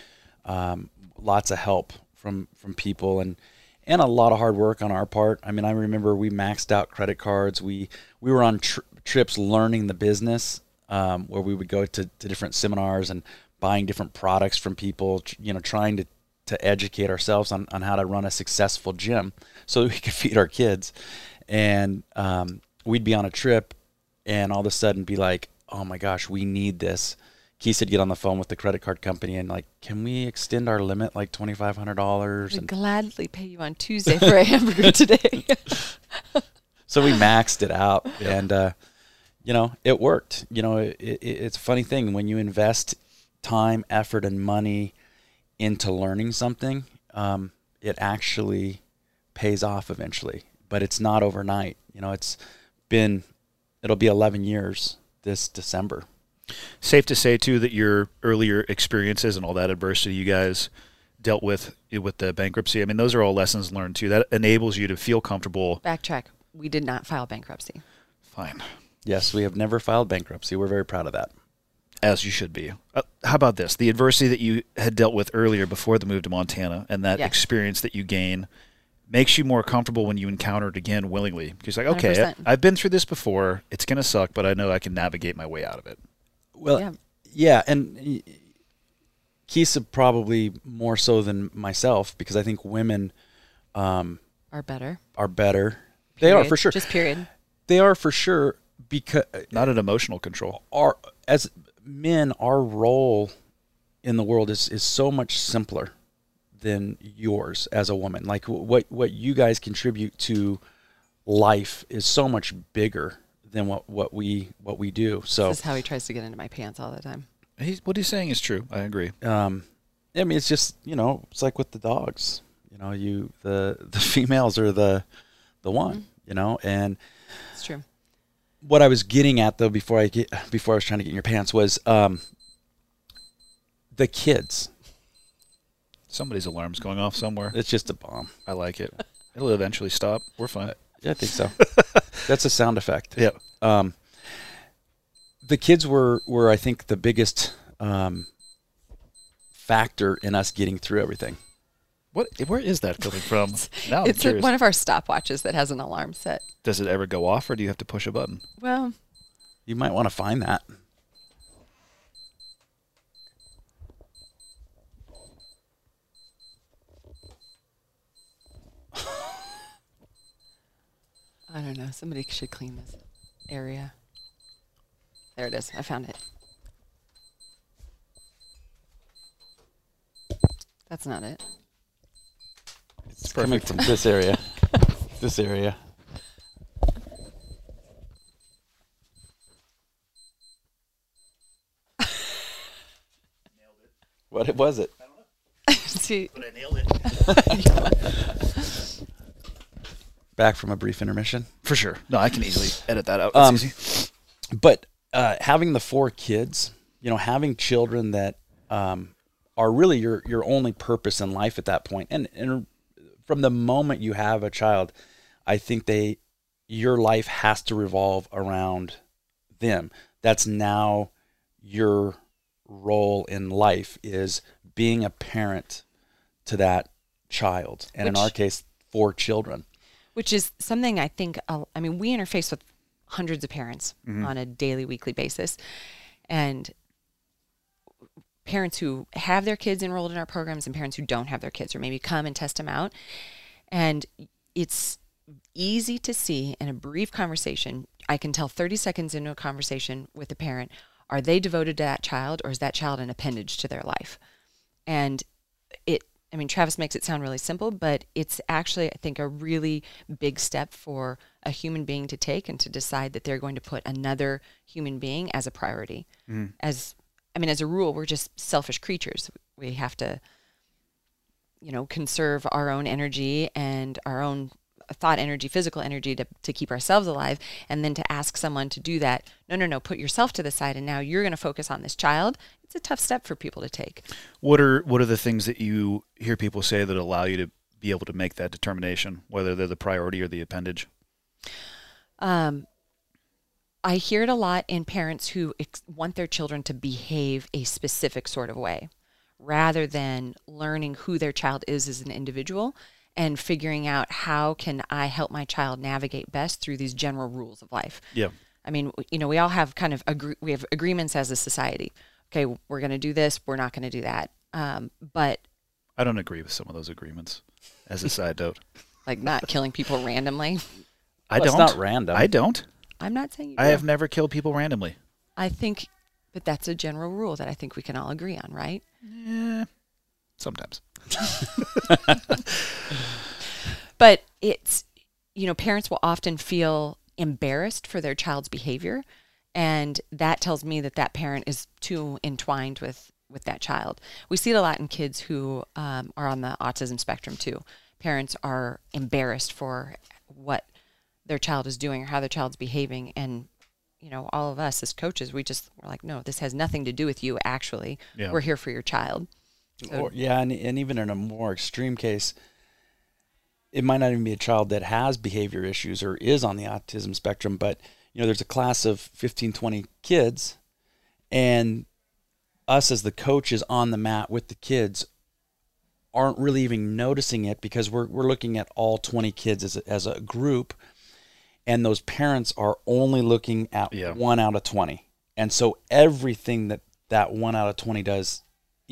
um, lots of help from from people, and and a lot of hard work on our part. I mean, I remember we maxed out credit cards. We we were on tr- trips learning the business, um, where we would go to, to different seminars and buying different products from people. You know, trying to to educate ourselves on, on how to run a successful gym so we could feed our kids. And um, we'd be on a trip and all of a sudden be like, oh my gosh, we need this. Keith would get on the phone with the credit card company and like, can we extend our limit like twenty five hundred dollars? And gladly pay you on Tuesday for a hamburger today. so we maxed it out, and uh, you know, it worked. You know, it, it, it's a funny thing when you invest time, effort, and money into learning something, um, it actually pays off eventually. But it's not overnight. You know, it's been it'll be 11 years this December. Safe to say too that your earlier experiences and all that adversity you guys dealt with with the bankruptcy. I mean, those are all lessons learned too. That enables you to feel comfortable. Backtrack. We did not file bankruptcy. Fine, Yes, we have never filed bankruptcy. We're very proud of that. as you should be. Uh, how about this? The adversity that you had dealt with earlier before the move to Montana, and that Yeah. experience that you gain makes you more comfortable when you encounter it again willingly. Because like, okay, 100%. I've been through this before. It's gonna suck, but I know I can navigate my way out of it. Well, Yeah. yeah, and y- Kisa probably more so than myself because I think women um, Are better. are better. They are for sure. Just period. they are for sure because Not an emotional control. our as men, our role in the world is is so much simpler than yours as a woman. Like what what you guys contribute to life is so much bigger than what, what we what we do. So This is how he tries to get into my pants all the time. He's, what he's saying is true. I agree. um, I mean, it's just you know, it's like with the dogs. You know, you the the females are the the one. You know, and It's true. what I was getting at though before I get before I was trying to get in your pants was um, the kids. Somebody's alarm's going off somewhere. It's just a bomb. I like it. It'll eventually stop. We're fine. Yeah, I think so. That's a sound effect. Yeah. Um, the kids were were I think the biggest um, factor in us getting through everything. What? Where is that coming from? Now it's a, one of our stopwatches that has an alarm set. Does it ever go off, or do you have to push a button? Well, You might want to find that. I don't know. Somebody should clean this area. There it is. I found it. That's not it. It's coming from this area. this area. What it What was it? See, Back from a brief intermission. For sure. No, I can easily edit that out. Um, easy. but uh, having the four kids, you know, having children that um, are really your your only purpose in life at that point, and and from the moment you have a child, I think they your life has to revolve around them. That's now your role in life is being a parent to that child, and in our case, four children. Which is something I think, uh, I mean, we interface with hundreds of parents Mm-hmm. on a daily, weekly basis. And parents who have their kids enrolled in our programs and parents who don't have their kids or maybe come and test them out. And it's easy to see in a brief conversation. I can tell 30 seconds into a conversation with a parent are they devoted to that child or is that child an appendage to their life? And it, I mean, Travis makes it sound really simple, but it's actually, I think, a really big step for a human being to take and to decide that they're going to put another human being as a priority. Mm. As, I mean, as a rule, we're just selfish creatures. We have to, you know, conserve our own energy and our own thought energy, physical energy to, to keep ourselves alive. And then to ask someone to do that, no, no, no, put yourself to the side and now you're going to focus on this child. It's a tough step for people to take. What are what are the things that you hear people say that allow you to be able to make that determination, whether they're the priority or the appendage? Um, I hear it a lot in parents who ex- want their children to behave a specific sort of way rather than learning who their child is as an individual and figuring out how can I help my child navigate best through these general rules of life. Yeah. I mean, you know, we all have kind of agree- we have agreements as a society. Okay, we're going to do this, we're not going to do that. Um, but I don't agree with some of those agreements. As a side note, like not killing people randomly. I Well, don't. not random. I don't. I'm not saying I do. have never killed people randomly. I think, but that's a general rule that I think we can all agree on, right? Yeah. Sometimes. But it's, you know, parents will often feel embarrassed for their child's behavior. And that tells me that that parent is too entwined with, with that child. We see it a lot in kids who um, are on the autism spectrum too. Parents are embarrassed for what their child is doing or how their child's behaving. And, you know, all of us as coaches, we just, we're like, no, this has nothing to do with you, actually. Yeah. We're here for your child. Or, oh. yeah, and, and even in a more extreme case, it might not even be a child that has behavior issues or is on the autism spectrum, but you know, there's a class of 15, 20 kids, and us as the coaches on the mat with the kids aren't really even noticing it because we're, we're looking at all 20 kids as a, as a group, and those parents are only looking at Yeah. one out of 20. And so everything that that one out of 20 does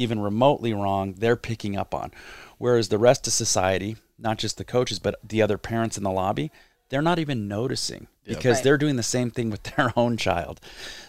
even remotely wrong, they're picking up on. Whereas the rest of society, not just the coaches, but the other parents in the lobby, they're not even noticing because Right. they're doing the same thing with their own child.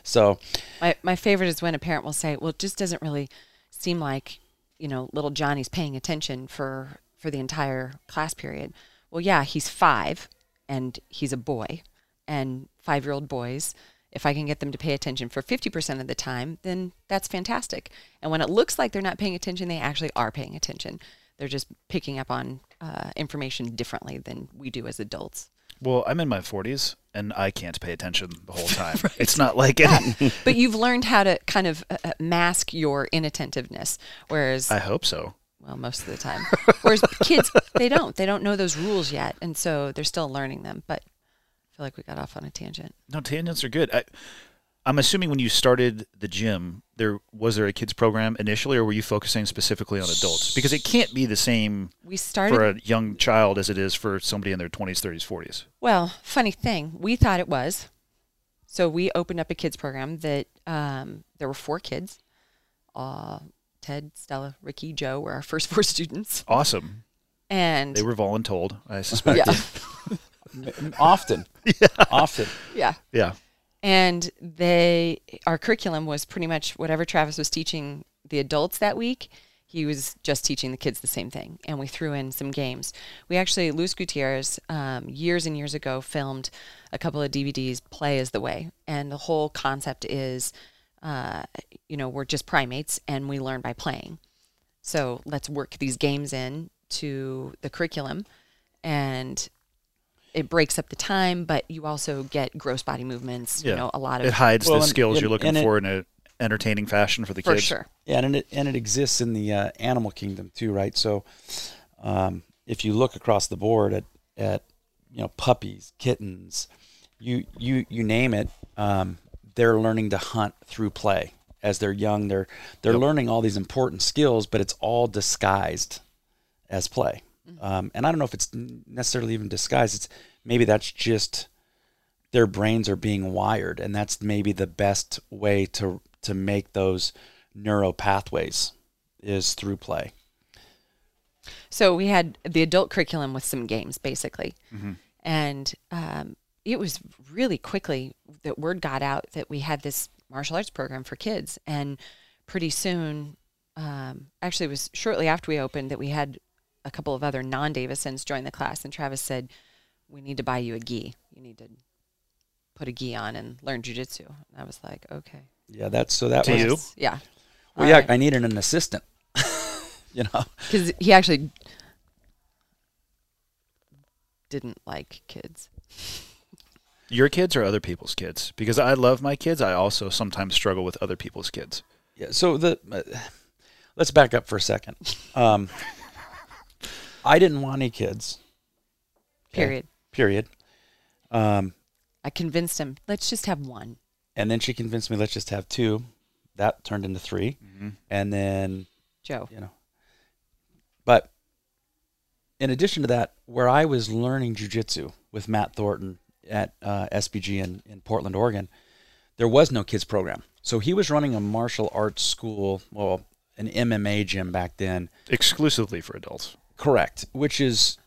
So, My my favorite is when a parent will say, "Well, it just doesn't really seem like you know little Johnny's paying attention for for the entire class period." Well, yeah, he's five and he's a boy. and five year old boys, if I can get them to pay attention for 50% of the time, then that's fantastic. And when it looks like they're not paying attention, they actually are paying attention. They're just picking up on uh, information differently than we do as adults. Well, I'm in my 40s and I can't pay attention the whole time. It's not like it. But you've learned how to kind of uh, uh, mask your inattentiveness, whereas I hope so. well, most of the time. Whereas kids, they don't. They don't know those rules yet, and so they're still learning them. But feel like we got off on a tangent. No, tangents are good. I, I'm assuming when you started the gym, there was there a kids program initially, or were you focusing specifically on adults? Because it can't be the same We started. for a young child as it is for somebody in their 20s, 30s, 40s. well, funny thing, we thought it was. So we opened up a kids program that um, there were four kids. Uh, Ted, Stella, Ricky, Joe were our first four students, Awesome. and They were voluntold, I suspect. yeah, Often. Often. yeah. yeah. and they our curriculum was pretty much whatever Travis was teaching the adults that week he was just teaching the kids the same thing and we threw in some games we actually Luis Gutierrez um, years and years ago filmed a couple of DVDs play is the way and the whole concept is uh, you know we're just primates and we learn by playing so let's work these games in to the curriculum and it breaks up the time, but you also get gross body movements. Yeah. You know, a lot of It hides Well, the and- skills and- you're looking and it- for in an entertaining fashion for the for kids. sure. Yeah, and it and it exists in the uh, animal kingdom too, right? So, um, if you look across the board at at you know puppies, kittens, you you you name it, um, they're learning to hunt through play as they're young. They're they're learning all these important skills, but it's all disguised as play. Um, and I don't know if it's necessarily even disguised. It's maybe that's just their brains are being wired, and that's maybe the best way to to make those neural pathways is through play. So we had the adult curriculum with some games, basically, and um, it was really quickly that word got out that we had this martial arts program for kids, and pretty soon, um, actually, it was shortly after we opened that we had a couple of other non-Davisons joined the class, and Travis said, "We need to buy you a gi. You need to." Put a gi on and learn jujitsu. And I was like, okay. Yeah, that's so that To was you? Yeah. well. Yeah, Alright. I needed an assistant. you know, because he actually didn't like kids. Your kids or other people's kids? Because I love my kids. I also sometimes struggle with other people's kids. yeah. So the uh, let's back up for a second. Um, I didn't want any kids. okay? Period. Period. Um, I convinced him. Let's just have one. and then she convinced me let's just have two. That turned into 3 and then Joe. you know. But in addition to that, where I was learning jujitsu with Matt Thornton at uh, SBG in, in Portland, Oregon, there was no kids program. So he was running a martial arts school, well, an MMA gym back then. Exclusively for adults. Correct, which is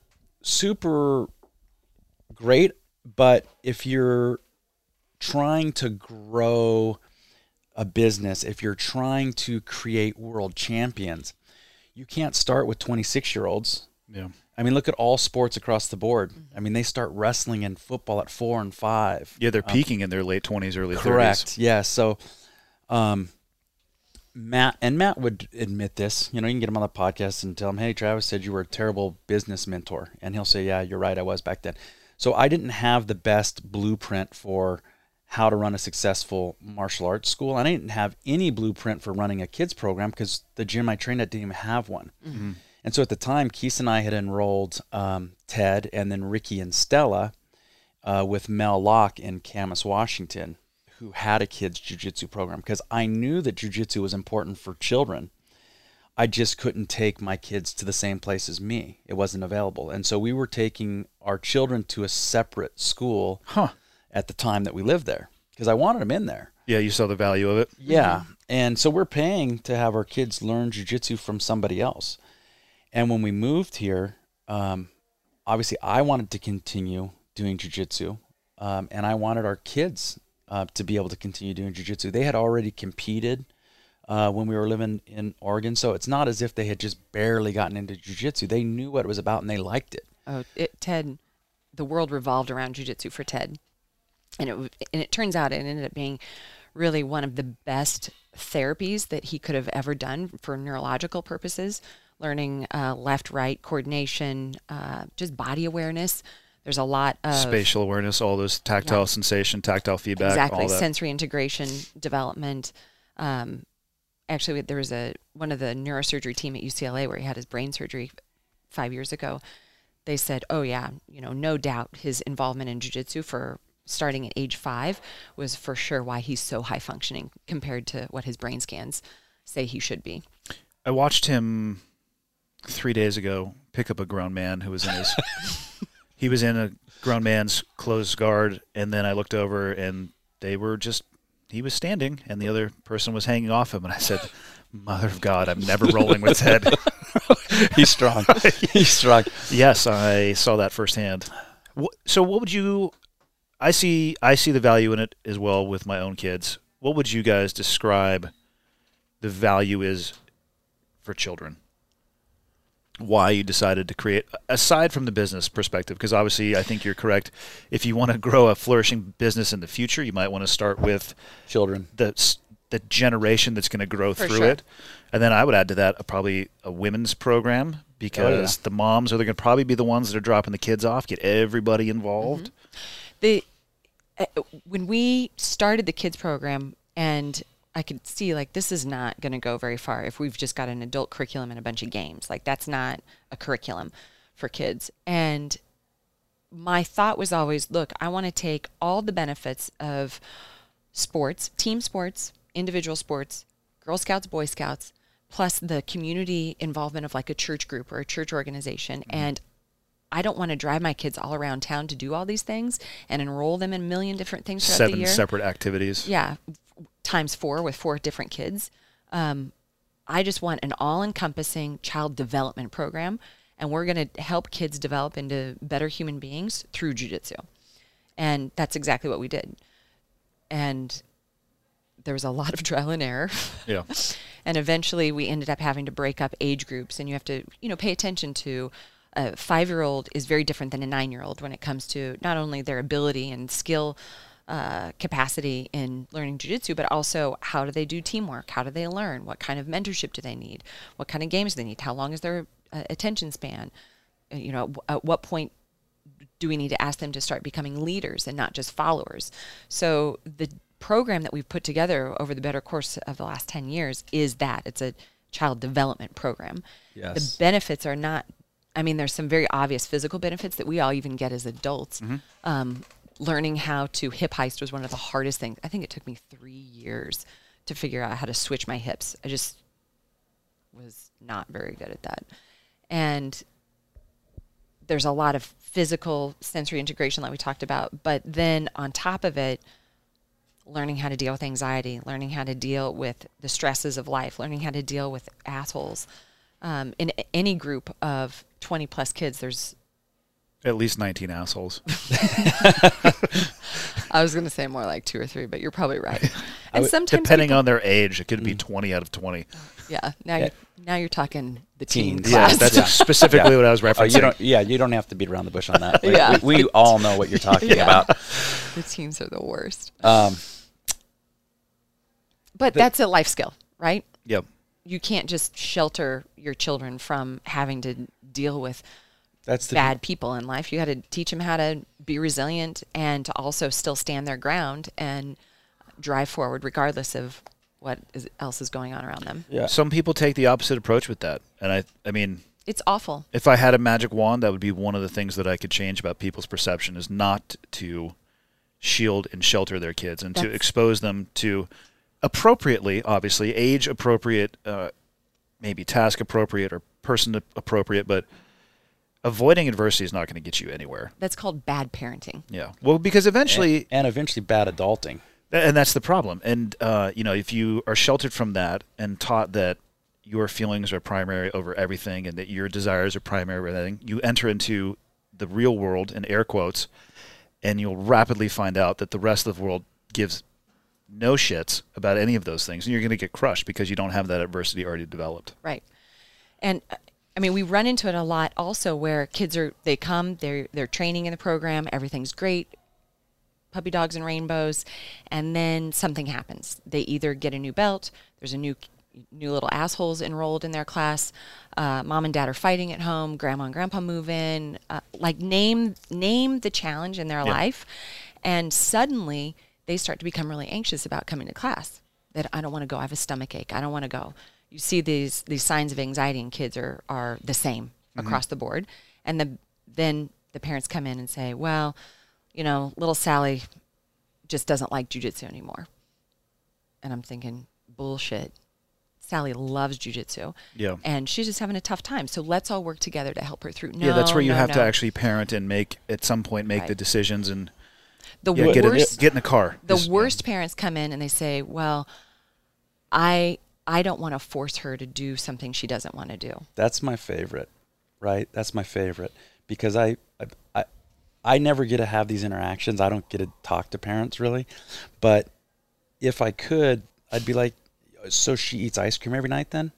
super great. But if you're trying to grow a business, if you're trying to create world champions, you can't start with 26 year olds. Yeah. I mean, look at all sports across the board. I mean, they start wrestling and football at four and five. Yeah, they're peaking in their late 20s, early 30s. Correct. Yeah. So, um, Matt and Matt would admit this. You know, you can get him on the podcast and tell him, "Hey, Travis said you were a terrible business mentor," and he'll say, "Yeah, you're right. I was back then." So I didn't have the best blueprint for how to run a successful martial arts school. and I didn't have any blueprint for running a kids program because the gym I trained at didn't even have one. And so at the time, Keith and I had enrolled um, Ted and then Ricky and Stella uh, with Mel Locke in Camas, Washington, who had a kids jiu-jitsu program because I knew that jiu-jitsu was important for children. I just couldn't take my kids to the same place as me. It wasn't available. And so we were taking our children to a separate school Huh. at the time that we lived there because I wanted them in there. Yeah, you saw the value of it. Yeah. And so we're paying to have our kids learn jujitsu from somebody else. And when we moved here, um, obviously I wanted to continue doing jujitsu, um, and I wanted our kids uh, to be able to continue doing jujitsu. They had already competed uh, when we were living in Oregon, so it's not as if they had just barely gotten into jujitsu. They knew what it was about and they liked it. Oh, it, Ted. The world revolved around jujitsu for Ted. and it and it turns out it ended up being really one of the best therapies that he could have ever done for neurological purposes learning uh, left right coordination uh, just body awareness there's a lot of Spatial awareness, all those tactile Yeah. sensation, tactile feedback, exactly all that. sensory integration development um, actually there was a one of the neurosurgery team at ucla where he had his brain surgery five years ago they said oh yeah you know no doubt his involvement in jiu-jitsu for starting at age five was for sure why he's so high functioning compared to what his brain scans say he should be I watched him three days ago pick up a grown man who was in his. he was in a grown man's closed guard, and then I looked over, and they were just. He was standing, and the other person was hanging off him, and I said, "Mother of God, I'm never rolling with Ted." He's strong. He's strong. yes, I saw that firsthand. So, what would you? I see. I see the value in it as well with my own kids. What would you guys describe the value is for children? Why you decided to create, aside from the business perspective, because obviously I think you're correct. If you want to grow a flourishing business in the future, you might want to start with Children. the the generation that's going to grow For through sure. it. And then I would add to that a, probably a women's program because the moms are going to probably be the ones that are dropping the kids off, get everybody involved. the uh, when we started the kids program and I could see like this is not going to go very far if we've just got an adult curriculum and a bunch of games. Like that's not a curriculum for kids. And my thought was always, look, I want to take all the benefits of sports, team sports, individual sports, Girl Scouts, Boy Scouts, plus the community involvement of like a church group or a church organization. Mm-hmm. And I don't want to drive my kids all around town to do all these things and enroll them in a million different things throughout the year. Seven separate activities. Yeah, times four with four different kids. Um, I just want an all-encompassing child development program, and we're going to help kids develop into better human beings through jujitsu, and that's exactly what we did. And there was a lot of trial and error. Yeah. and eventually we ended up having to break up age groups and you have to you know pay attention to a five year old is very different than a nine year old when it comes to not only their ability and skill uh, capacity in learning jiu-jitsu but also how do they do teamwork how do they learn what kind of mentorship do they need what kind of games do they need how long is their uh, attention span Uh, you know at what point do we need to ask them to start becoming leaders and not just followers? So the program that we've put together over the better course of the last 10 years is that it's a child development program. Yes. The benefits are not I mean there's some very obvious physical benefits that we all even get as adults. Um, learning how to hip heist was one of the hardest things. I think it took me 3 years to figure out how to switch my hips. I just was not very good at that. And there's a lot of physical sensory integration that we talked about but then on top of it learning how to deal with anxiety learning how to deal with the stresses of life learning how to deal with assholes um, in any group of 20 plus kids there's At least 19 assholes. i was going to say more like two or three but you're probably right and sometimes Depending people- on their age, it could be 20 out of 20. yeah now You're, now you're talking the teen Teens. Yeah, that's Yeah. specifically Yeah. what I was referencing. Oh, you don't. Yeah, you don't have to beat around the bush on that. Like, Yeah. we, we all know what you're talking Yeah. about. the teens are the worst Um, but that's a life skill right Yep. you can't just shelter your children from having to deal with that's the bad people in life. You got to teach them how to be resilient and to also still stand their ground and drive forward regardless of what is, else is going on around them. Yeah. Some people take the opposite approach with that. And I I mean, It's awful. if I had a magic wand, that would be one of the things that I could change about people's perception is not to shield and shelter their kids and to expose them to appropriately, obviously, age appropriate, uh, maybe task appropriate or person appropriate, but avoiding adversity is not going to get you anywhere. That's called bad parenting. Yeah. Well, because eventually, and eventually bad adulting. And that's the problem. And uh, you know, if you are sheltered from that and taught that your feelings are primary over everything and that your desires are primary over everything, you enter into the real world in air quotes, and you'll rapidly find out that the rest of the world gives no shits about any of those things, and you're going to get crushed because you don't have that adversity already developed. Right. And uh, I mean, we run into it a lot also where kids are, they come, they're, they're training in the program, everything's great. puppy dogs and rainbows, and then something happens. They either get a new belt, there's a new new little assholes enrolled in their class. Uh, mom and dad are fighting at home. Grandma and grandpa move in. Uh, like name name the challenge in their life, and suddenly they start to become really anxious about coming to class. That I don't want to go. I have a stomach ache. I don't want to go. You see these these signs of anxiety in kids are are the same mm-hmm. across the board, and the then the parents come in and say, well, you know, little Sally just doesn't like jujitsu anymore. And I'm thinking, bullshit. Sally loves jujitsu. Yeah. And she's just having a tough time. So let's all work together to help her through. No, yeah, that's where you no, have to actually parent and make at some point make the decisions and the yeah, get in, worst get in the car. the Is- worst parents come in and they say, "Well, I I don't want to force her to do something she doesn't want to do." That's my favorite, right? That's my favorite because I, I, I, I never get to have these interactions. I don't get to talk to parents really, but if I could, I'd be like, so she eats ice cream every night then?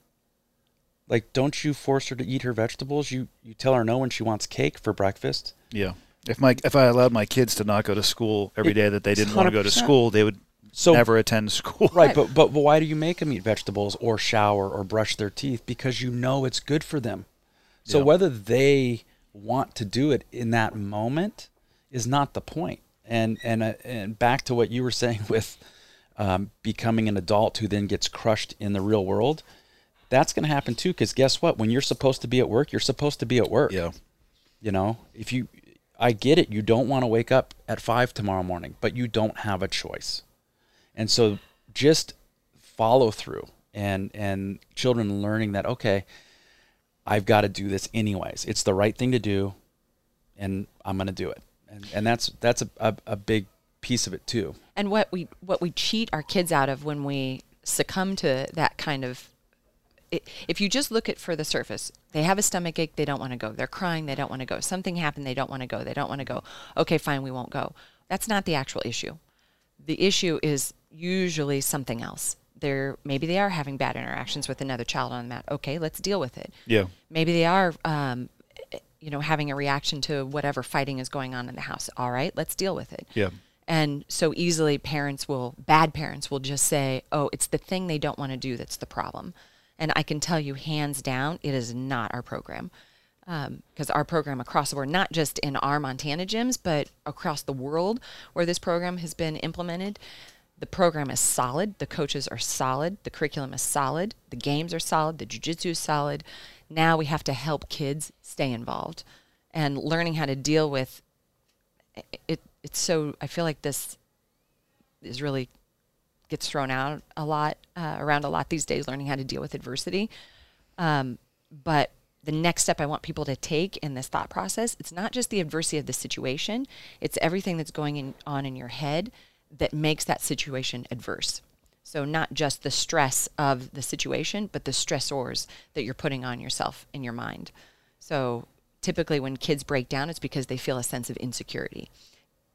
Like, don't you force her to eat her vegetables? You you tell her no when she wants cake for breakfast. Yeah. If my if I allowed my kids to not go to school every It- day that they didn't want to go to school, they would So never attend school. Right, but but why do you make them eat vegetables or shower or brush their teeth? Because you know it's good for them. So Yeah. whether they want to do it in that moment is not the point. And and uh, and back to what you were saying with um, becoming an adult who then gets crushed in the real world. That's going to happen too. Because guess what? When you're supposed to be at work, you're supposed to be at work. Yeah. You know, if you, I get it. You don't want to wake up at five tomorrow morning, but you don't have a choice. And so just follow through and, and children learning that, okay, I've got to do this anyways. It's the right thing to do and I'm going to do it. And, and that's, that's a, a, a big piece of it too. And what we what we cheat our kids out of when we succumb to that kind of if you just look at for the surface, they have a stomach ache, they don't want to go. They're crying, they don't want to go. Something happened, they don't want to go. They don't want to go. Okay, fine, we won't go. That's not the actual issue. The issue is usually something else. They're maybe they are having bad interactions with another child on the mat. Okay, let's deal with it. Yeah. Maybe they are, um, you know, having a reaction to whatever fighting is going on in the house. All right, let's deal with it. Yeah. And so easily parents will, bad parents will just say, oh, it's the thing they don't want to do that's the problem. And I can tell you hands down, it is not our program. Because our program across the board, not just in our Montana gyms, but across the world where this program has been implemented, the program is solid. The coaches are solid. The curriculum is solid. The games are solid. The jujitsu is solid. Now we have to help kids stay involved and learning how to deal with it it's so I feel like this is really gets thrown out a lot uh, around a lot these days learning how to deal with adversity um, but the next step I want people to take in this thought process it's not just the adversity of the situation it's everything that's going in, on in your head that makes that situation adverse so not just the stress of the situation but the stressors that you're putting on yourself in your mind so typically when kids break down it's because they feel a sense of insecurity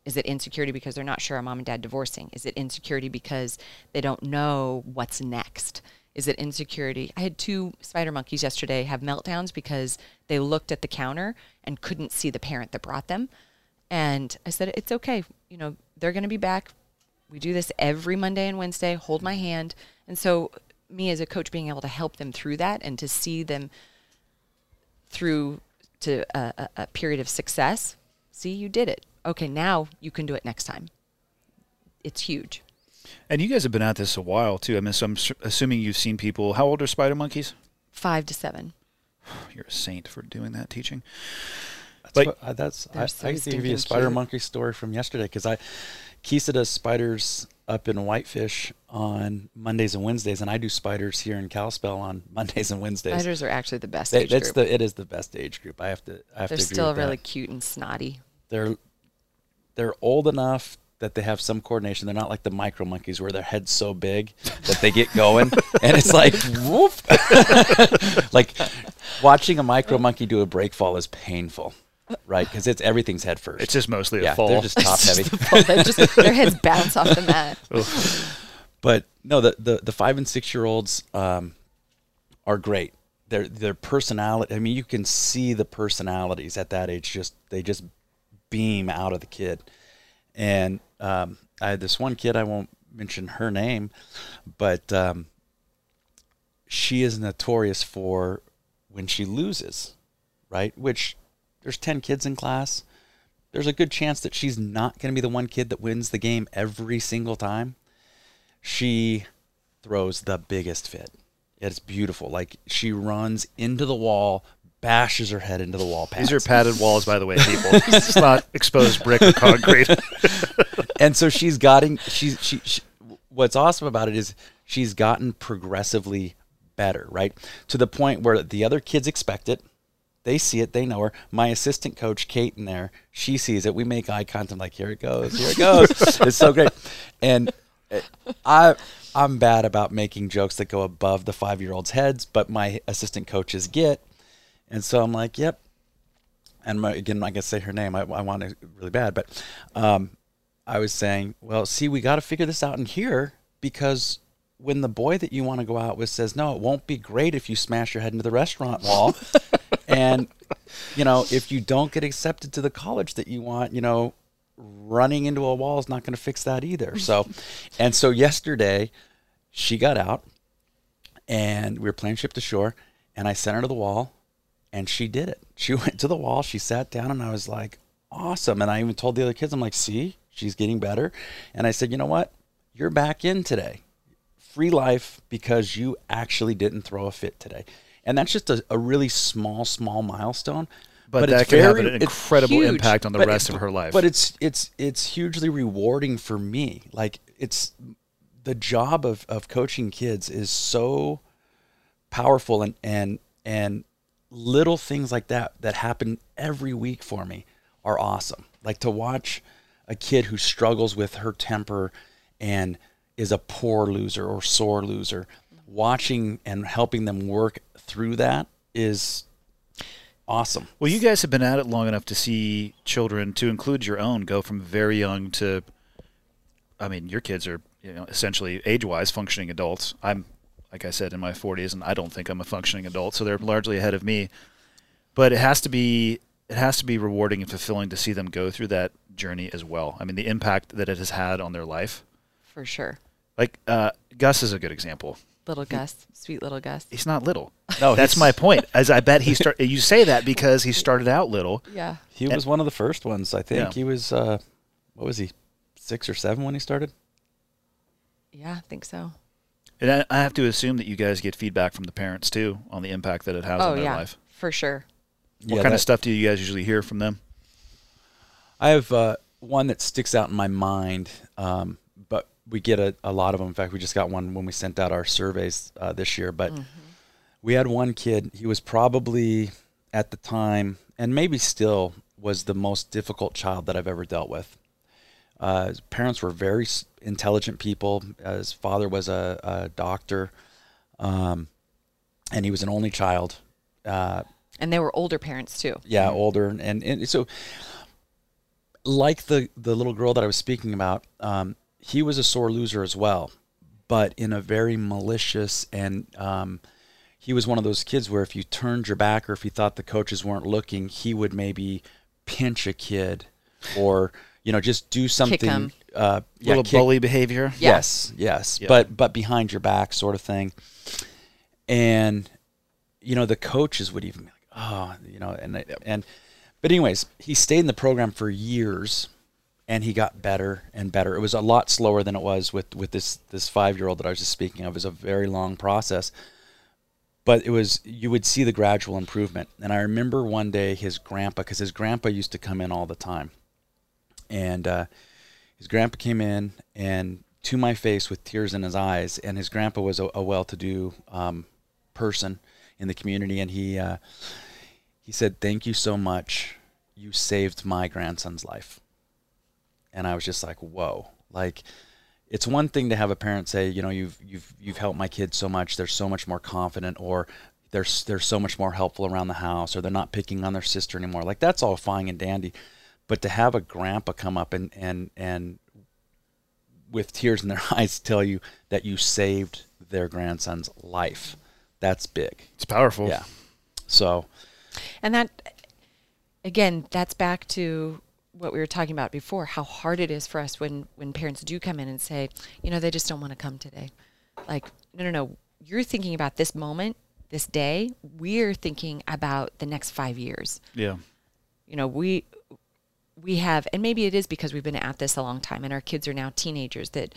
is it insecurity because they're not sure are mom and dad divorcing? Is it insecurity because they don't know what's next? Is it insecurity? I had two spider monkeys yesterday have meltdowns because they looked at the counter and couldn't see the parent that brought them. And I said, it's okay. You know, they're going to be back. We do this every Monday and Wednesday. Hold my hand. And so, me as a coach being able to help them through that and to see them through to a, a, a period of success. See, you did it. Okay, now you can do it next time. It's huge. And you guys have been at this a while too. I mean, so I'm s- assuming you've seen people. How old are spider monkeys? Five to seven. You're a saint for doing that teaching. That's Like- what, uh, I, that's I, so I can give you a spider cute. monkey story from yesterday because I Kisa does spiders up in Whitefish on Mondays and Wednesdays, and I do spiders here in Kalispell on Mondays and Wednesdays. Spiders are actually the best They- that's group. the it is the best age group. I have to I have They're to agree still really that. cute and snotty. They're they're old enough that they have some coordination. They're not like the micro monkeys where their head's so big that they get going, and it's like whoop. like watching a micro monkey do a break fall is painful, right? Because it's everything's head first. It's just mostly yeah, a fall. they're just top heavy. They just, their heads bounce off the mat. But no, the the, the five and six year olds um, are great. Their their personality. I mean, you can see the personalities at that age. Just they just beam out of the kid, and um, I had this one kid. I won't mention her name, but um, she is notorious for when she loses, right? Which there's ten kids in class. There's a good chance that she's not going to be the one kid that wins the game every single time. She throws the biggest fit. It's beautiful. Like she runs into the wall, bashes her head into the wall. These are padded walls, by the way, people. it's not exposed brick or concrete. and so she's gotten she's she, she what's awesome about it is she's gotten progressively better right to the point where the other kids expect it they see it they know her. My assistant coach kate in there she sees it. We make eye contact. Like here it goes here it goes. It's so great. And uh, i i'm bad about making jokes that go above the five year olds heads but my assistant coaches get. And so i'm like yep. And my, again, I can say her name. I, I want it really bad, but um, I was saying, well, see, we got to figure this out in here because when the boy that you want to go out with says, no, it won't be great if you smash your head into the restaurant wall, and you know, if you don't get accepted to the college that you want, you know, running into a wall is not going to fix that either. So, and so yesterday, she got out, and we were playing ship to shore, and I sent her to the wall, and she did it. She went to the wall, she sat down, and I was like, awesome. And I even told the other kids, I'm like, see, she's getting better. And I said, you know what? You're back in today. Free life because you actually didn't throw a fit today. And that's just a, a really small, small milestone. But, it's that can have an incredible huge. impact on the rest it- of her life. But it's it's it's hugely rewarding for me. Like it's the job of of coaching kids is so powerful and and and little things like that that happen every week for me are awesome. Like to watch a kid who struggles with her temper and is a poor loser or sore loser, watching and helping them work through that is awesome. Well, you guys have been at it long enough to see children, to include your own, go from very young to. I mean, your kids are you know essentially age-wise functioning adults. I'm, like I said, in my 40s, and I don't think I'm a functioning adult, so they're largely ahead of me. But it has to be it has to be rewarding and fulfilling to see them go through that journey as well. I mean, the impact that it has had on their life. For sure. Like uh, Gus is a good example. Little Gus, sweet little Gus. He's not little. No, That's my point. As I bet he start. You say that because he started out little. Yeah. He was one of the first ones, I think. Yeah. He was, uh, what was he, six or seven when he started? Yeah, I think so. And I, I have to assume that you guys get feedback from the parents too on the impact that it has oh on their yeah, life. for sure. What Yeah, kind that- of stuff do you guys usually hear from them? I have uh, one that sticks out in my mind, um, but we get a, a lot of them. In fact, we just got one when we sent out our surveys uh, this year. But we had one kid. He was probably at the time, and maybe still, was the most difficult child that I've ever dealt with. Uh, his parents were very intelligent people. Uh, his father was a, a doctor, um, and he was an only child. Uh, And they were older parents too. yeah, older, and, and so like the the little girl that I was speaking about, um, he was a sore loser as well, but in a very malicious and um, he was one of those kids where if you turned your back or if you thought the coaches weren't looking, he would maybe pinch a kid or you know just do something. him. Uh, yeah, Little kick- bully behavior. Yeah. Yes, yes, Yeah. but but behind your back, sort of thing. And you know, the coaches would even be like, "Oh, you know," and they- and but anyways, he stayed in the program for years, and he got better and better. It was a lot slower than it was with with this this five year old that I was just speaking of. It was a very long process, but it was you would see the gradual improvement. And I remember one day his grandpa, because his grandpa used to come in all the time, and uh, his grandpa came in and to my face with tears in his eyes and his grandpa was a, a well-to-do um, person in the community. And he uh, he said thank you so much. You saved my grandson's life. And i was just like whoa. Like it's one thing to have a parent say you know you've you've you've helped my kids so much. They're so much more confident or they're they're so much more helpful around the house or they're not picking on their sister anymore. Like that's all fine and dandy. But to have a grandpa come up and and and with tears in their eyes tell you that you saved their grandson's life that's big. It's powerful. yeah. So And that, again, that's back to what we were talking about before, how hard it is for us when when parents do come in and say, you know, they just don't want to come today. Like, no, no, no. You're thinking about this moment, this day. We're thinking about the next five years. Yeah. You know, we we have, and maybe it is because we've been at this a long time, and our kids are now teenagers that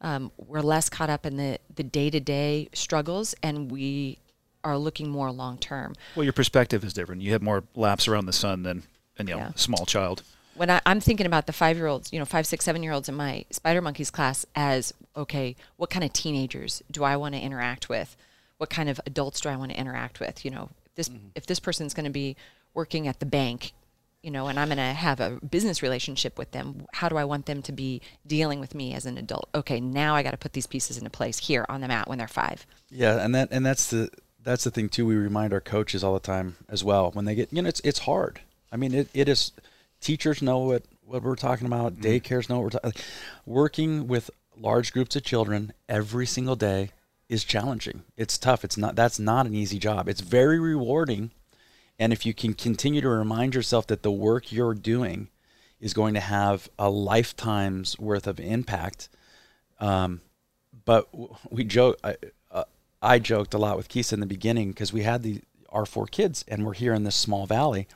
um, we're less caught up in the the day to day struggles, and we are looking more long term. Well, your perspective is different. You have more laps around the sun than, than you know, Yeah. a small child. When I, I'm thinking about the five year olds, you know, five, six, seven year olds in my Spider Monkeys class as okay, what kind of teenagers do I want to interact with? What kind of adults do I want to interact with? You know, if this mm-hmm. if this person's going to be working at the bank, you know, and I'm going to have a business relationship with them, how do I want them to be dealing with me as an adult? Okay, now I got to put these pieces into place here on the mat when they're five. Yeah, and that and that's the that's the thing too. We remind our coaches all the time as well when they get you know it's it's hard. I mean it, it is. Teachers know what what we're talking about. Daycares know what we're talking. About. Working with large groups of children every single day is challenging. It's tough. It's not. That's not an easy job. It's very rewarding, and if you can continue to remind yourself that the work you're doing is going to have a lifetime's worth of impact, um, but we joke. I, uh, I joked a lot with Kisa in the beginning because we had the our four kids, and we're here in this small valley,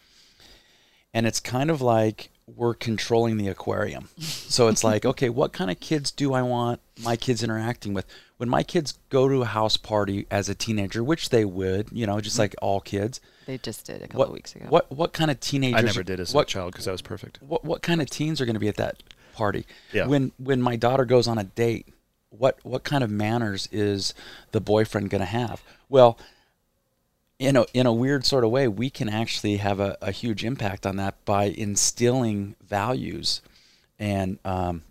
and it's kind of like we're controlling the aquarium. So it's like, okay, what kind of kids do I want my kids interacting with? When my kids go to a house party as a teenager, which they would, you know, just mm-hmm. like all kids. They just did a couple What weeks ago. What what kind of teenagers? I never did as what, a child because I was perfect. what what kind of teens are going to be at that party? Yeah. When when my daughter goes on a date, what what kind of manners is the boyfriend going to have? Well, in a in a weird sort of way, we can actually have a, a huge impact on that by instilling values and um,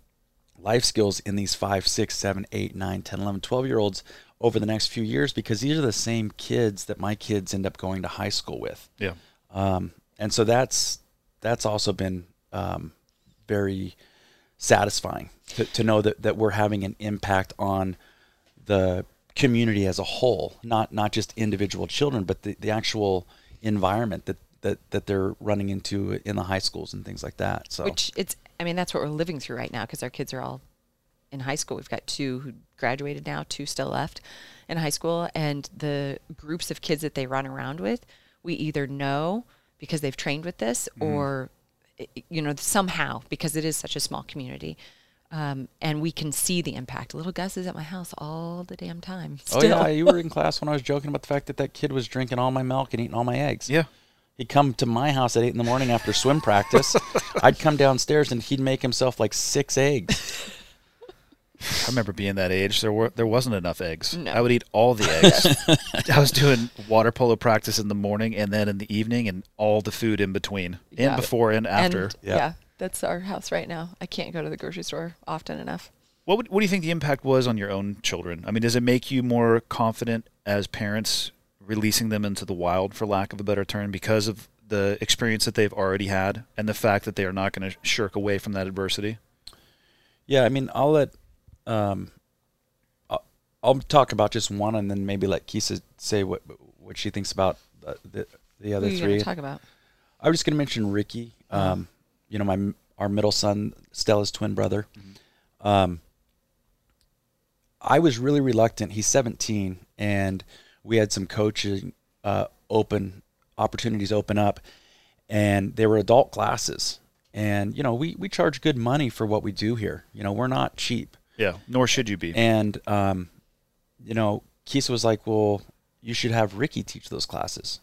life skills in these five, six, seven, eight, nine, 10, 11, 12 year olds over the next few years because these are the same kids that my kids end up going to high school with Yeah. um, and so that's that's also been um, very satisfying to, to know that, that we're having an impact on the community as a whole, not not just individual children, but the, the actual environment that, that that they're running into in the high schools and things like that. So Which it's, I mean, that's what we're living through right now because our kids are all in high school. We've got two who graduated now, two still left in high school. And the groups of kids that they run around with, we either know because they've trained with this mm-hmm. or, you know, somehow because it is such a small community. Um, and we can see the impact. Little Gus is at my house all the damn time. oh yeah, you were in class when I was joking about the fact that that kid was drinking all my milk and eating all my eggs. Yeah. He'd come to my house at eight in the morning after swim practice. I'd come downstairs and he'd make himself like six eggs. I remember being that age. There were there wasn't enough eggs. No. I would eat all the eggs. I was doing water polo practice in the morning and then in the evening and all the food in between, Yeah. and before and after. And, Yeah. yeah, that's our house right now. I can't go to the grocery store often enough. What would, what do you think the impact was on your own children? I mean, does it make you more confident as parents releasing them into the wild, for lack of a better term, because of the experience that they've already had and the fact that they are not going to shirk away from that adversity? Yeah, I mean, I'll let um, I'll, I'll talk about just one, and then maybe let Kisa say what what she thinks about the the, the Who other are you three. talk about? I was just gonna mention Ricky. Um, you know, my our middle son, Stella's twin brother. Um, I was really reluctant. He's 17, and we had some coaching uh, open opportunities open up, and they were adult classes. And you know, we we charge good money for what we do here. You know, we're not cheap. Yeah, nor should you be. And um, you know, Kisa was like, "Well, you should have Ricky teach those classes."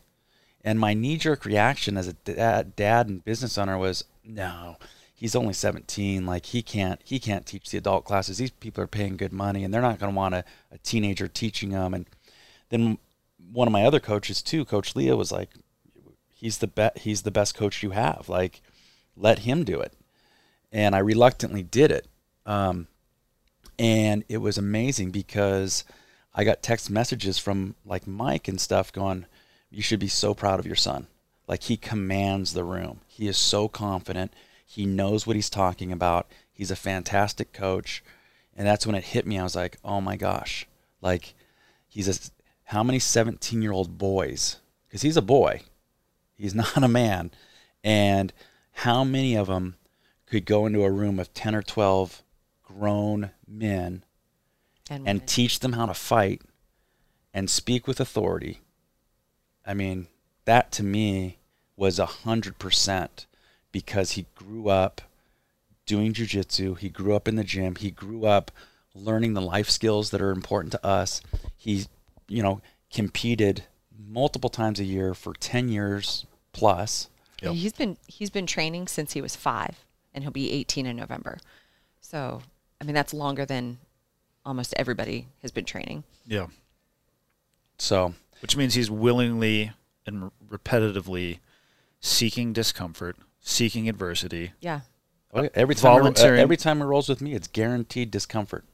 And my knee-jerk reaction as a dad, dad and business owner was, "No, he's only 17. Like he can't he can't teach the adult classes. These people are paying good money, and they're not going to want a, a teenager teaching them." And then one of my other coaches too, Coach Leah, was like, "He's the best, he's the best coach you have. Like, let him do it." And I reluctantly did it. Um, and it was amazing because I got text messages from like Mike and stuff going, "You should be so proud of your son. Like he commands the room. He is so confident. He knows what he's talking about. He's a fantastic coach." And that's when it hit me. I was like, "Oh my gosh!" Like he's a how many 17 year old boys? Because he's a boy. He's not a man. And how many of them could go into a room of 10 or 12 grown men And, and teach them how to fight and speak with authority. I mean, that to me was a hundred percent because he grew up doing jujitsu. He grew up in the gym. He grew up learning the life skills that are important to us. He, you know, competed multiple times a year for 10 years plus. Yep. He's been he's been training since he was five, and he'll be 18 in November. So, I mean, that's longer than almost everybody has been training. Yeah. So, Which means he's willingly and repetitively seeking discomfort, seeking adversity. Yeah. okay, every time, he- uh, every time he rolls with me, it's guaranteed discomfort.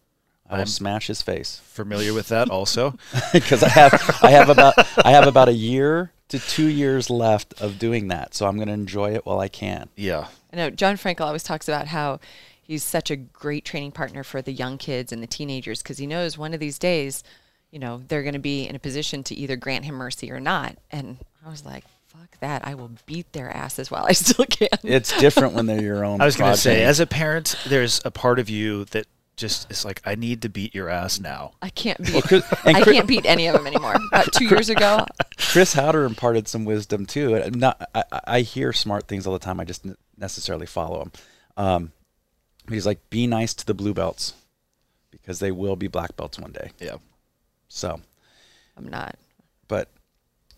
I will I'm- smash his face. Familiar with that also? because I have I have about I have about a year to two years left of doing that, so I'm going to enjoy it while I can. yeah. I know John Frankl always talks about how he's such a great training partner for the young kids and the teenagers because he knows one of these days, you know, they're going to be in a position to either grant him mercy or not. And I was like, fuck that. I will beat their asses while I still can. It's different when they're your own. I was going to say, as a parent, there's a part of you that just is like, I need to beat your ass now. I can't beat. Chris- and I Chris- can't beat any of them anymore. About two years ago, Chris Haueter imparted some wisdom too. I'm Not I, I- I hear smart things all the time. I just necessarily follow them. Um, he's like, be nice to the blue belts because they will be black belts one day. Yeah. So, I'm not. but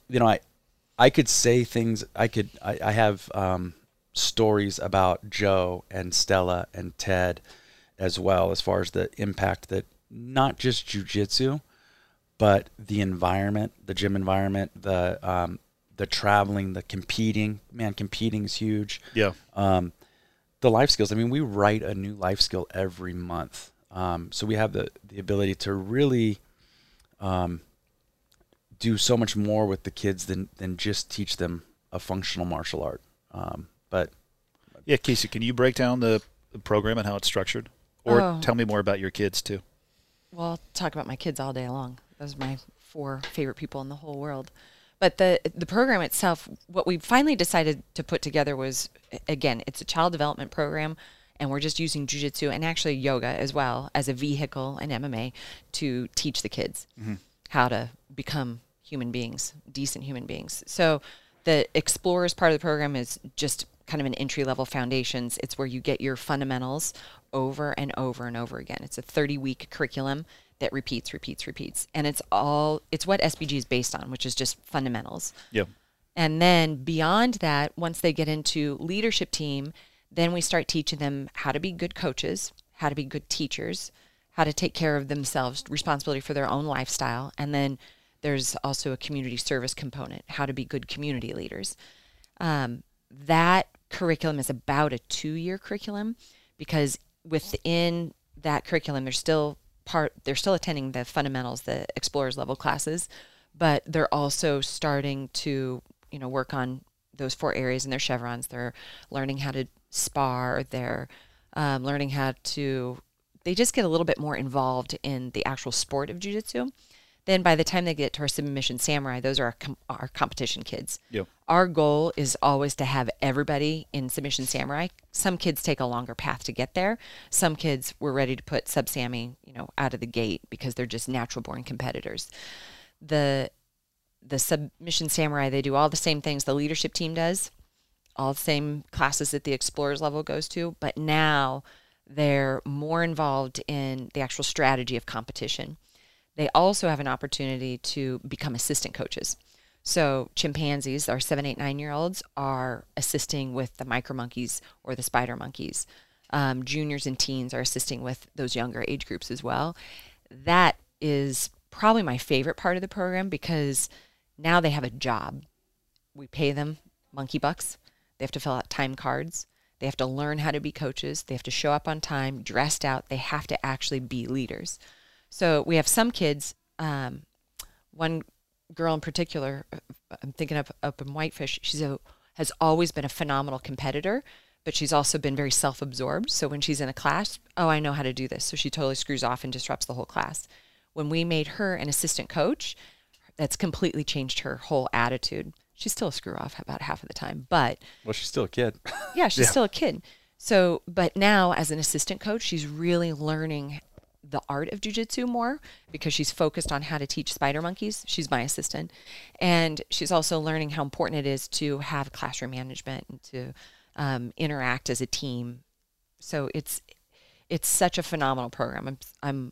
you know, I I could say things. I could. I, I have um, stories about Joe and Stella and Ted as well, as far as the impact that not just jujitsu, but the environment, the gym environment, the um, the traveling, the competing. Man, competing is huge Yeah. um, the life skills. I mean, we write a new life skill every month, um, so we have the the ability to really um, do so much more with the kids than than just teach them a functional martial art. Um, but Yeah, Casey, can you break down the, the program and how it's structured? Or Oh. tell me more about your kids, too. Well, I'll talk about my kids all day long. Those are my four favorite people in the whole world. But the the program itself, what we finally decided to put together was, again, it's a child development program, and we're just using jujitsu and actually yoga as well as a vehicle and MMA to teach the kids mm-hmm. how to become human beings, decent human beings. So the explorers part of the program is just kind of an entry level foundations. It's where you get your fundamentals over and over and over again. It's a 30 week curriculum that repeats, repeats, repeats. And it's all it's what SBG is based on, which is just fundamentals. Yeah. And then beyond that, once they get into leadership team, then we start teaching them how to be good coaches, how to be good teachers, how to take care of themselves, responsibility for their own lifestyle. And then there's also a community service component, how to be good community leaders. Um, that curriculum is about a two year curriculum because within that curriculum, they're still part, they're still attending the fundamentals, the explorers level classes, but they're also starting to, you know, work on those four areas in their chevrons. They're learning how to spar, they're um, learning how to, they just get a little bit more involved in the actual sport of jujitsu. Then by the time they get to our submission samurai, those are our, com- our competition kids. Yeah. Our goal is always to have everybody in submission samurai. Some kids take a longer path to get there. Some kids were ready to put sub sammy, you know, out of the gate because they're just natural born competitors. The the submission samurai, they do all the same things the leadership team does, all the same classes that the explorers level goes to, but now they're more involved in the actual strategy of competition. They also have an opportunity to become assistant coaches. So chimpanzees, our seven, eight, nine year olds, are assisting with the micro monkeys or the spider monkeys. Um, juniors and teens are assisting with those younger age groups as well. That is probably my favorite part of the program because now they have a job. We pay them monkey bucks. They have to fill out time cards. They have to learn how to be coaches. They have to show up on time, dressed out. They have to actually be leaders. So we have some kids. Um, one girl in particular, uh, I'm thinking of up in Whitefish. She's a has always been a phenomenal competitor, but she's also been very self-absorbed. So when she's in a class, oh, I know how to do this. So she totally screws off and disrupts the whole class. When we made her an assistant coach, that's completely changed her whole attitude. She's still a screw off about half of the time, but well, she's still a kid. yeah, she's still a kid. So, but now as an assistant coach, she's really learning the art of jujitsu more because she's focused on how to teach spider monkeys. She's my assistant. And she's also learning how important it is to have classroom management and to um, interact as a team. So it's it's such a phenomenal program. I'm, I'm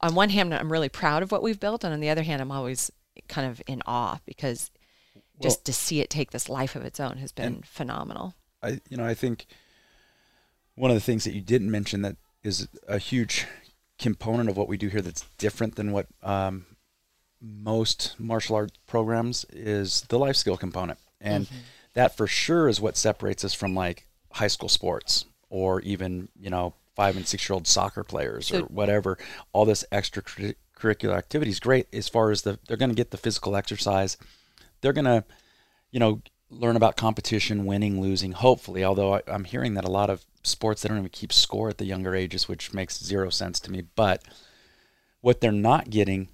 on one hand, I'm really proud of what we've built, and on the other hand, I'm always kind of in awe because just to see it take this life of its own has been phenomenal. I you know I think one of the things that you didn't mention that is a huge component of what we do here that's different than what um, most martial art programs is the life skill component, and Mm-hmm. that for sure is what separates us from like high school sports or even you know five and six year old soccer players or whatever. All this extracurricular activity is great as far as the they're going to get the physical exercise. They're going to you know, learn about competition, winning, losing, hopefully. Although I, I'm hearing that a lot of sports, they don't even keep score at the younger ages, which makes zero sense to me. But what they're not getting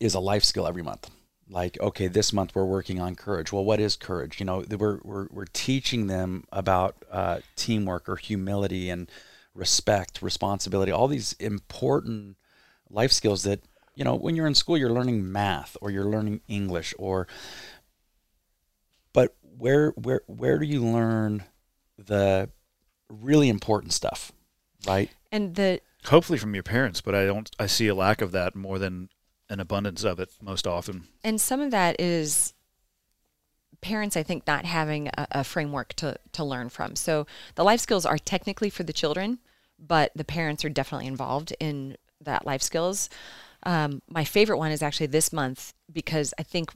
is a life skill every month. Like, okay, this month we're working on courage. Well, what is courage? You know, we're, we're, we're teaching them about uh, teamwork or humility and respect, responsibility, all these important life skills that, you know, when you're in school, you're learning math or you're learning English or but where where where do you learn the really important stuff right And the Hopefully from your parents, but I don't. I see a lack of that more than an abundance of it most often. and some of that is parents i think not having a, a framework to, to learn from so the life skills are technically for the children but the parents are definitely involved in that life skills um, my favorite one is actually this month because i think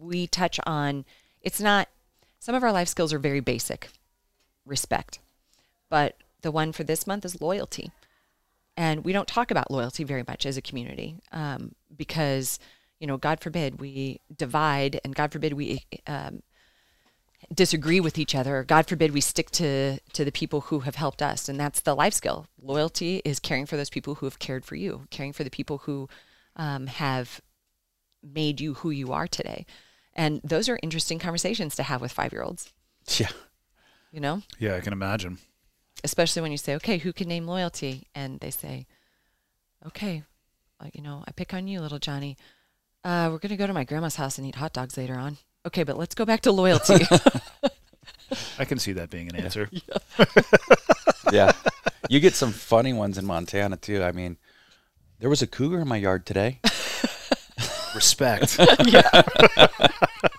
we touch on it's not some of our life skills are very basic respect. But the one for this month is loyalty. And we don't talk about loyalty very much as a community um, because you know god forbid we divide and god forbid we um, disagree with each other god forbid we stick to to the people who have helped us and that's the life skill loyalty is caring for those people who have cared for you caring for the people who um, have made you who you are today and those are interesting conversations to have with five year olds yeah you know Yeah, I can imagine. especially when you say, okay, who can name loyalty? And they say, okay, uh, you know, I pick on you, little Johnny. Uh, we're going to go to my grandma's house and eat hot dogs later on. Okay, but let's go back to loyalty. I can see that being an answer. yeah you get some funny ones in montana too i mean there was a cougar in my yard today Respect. Yeah.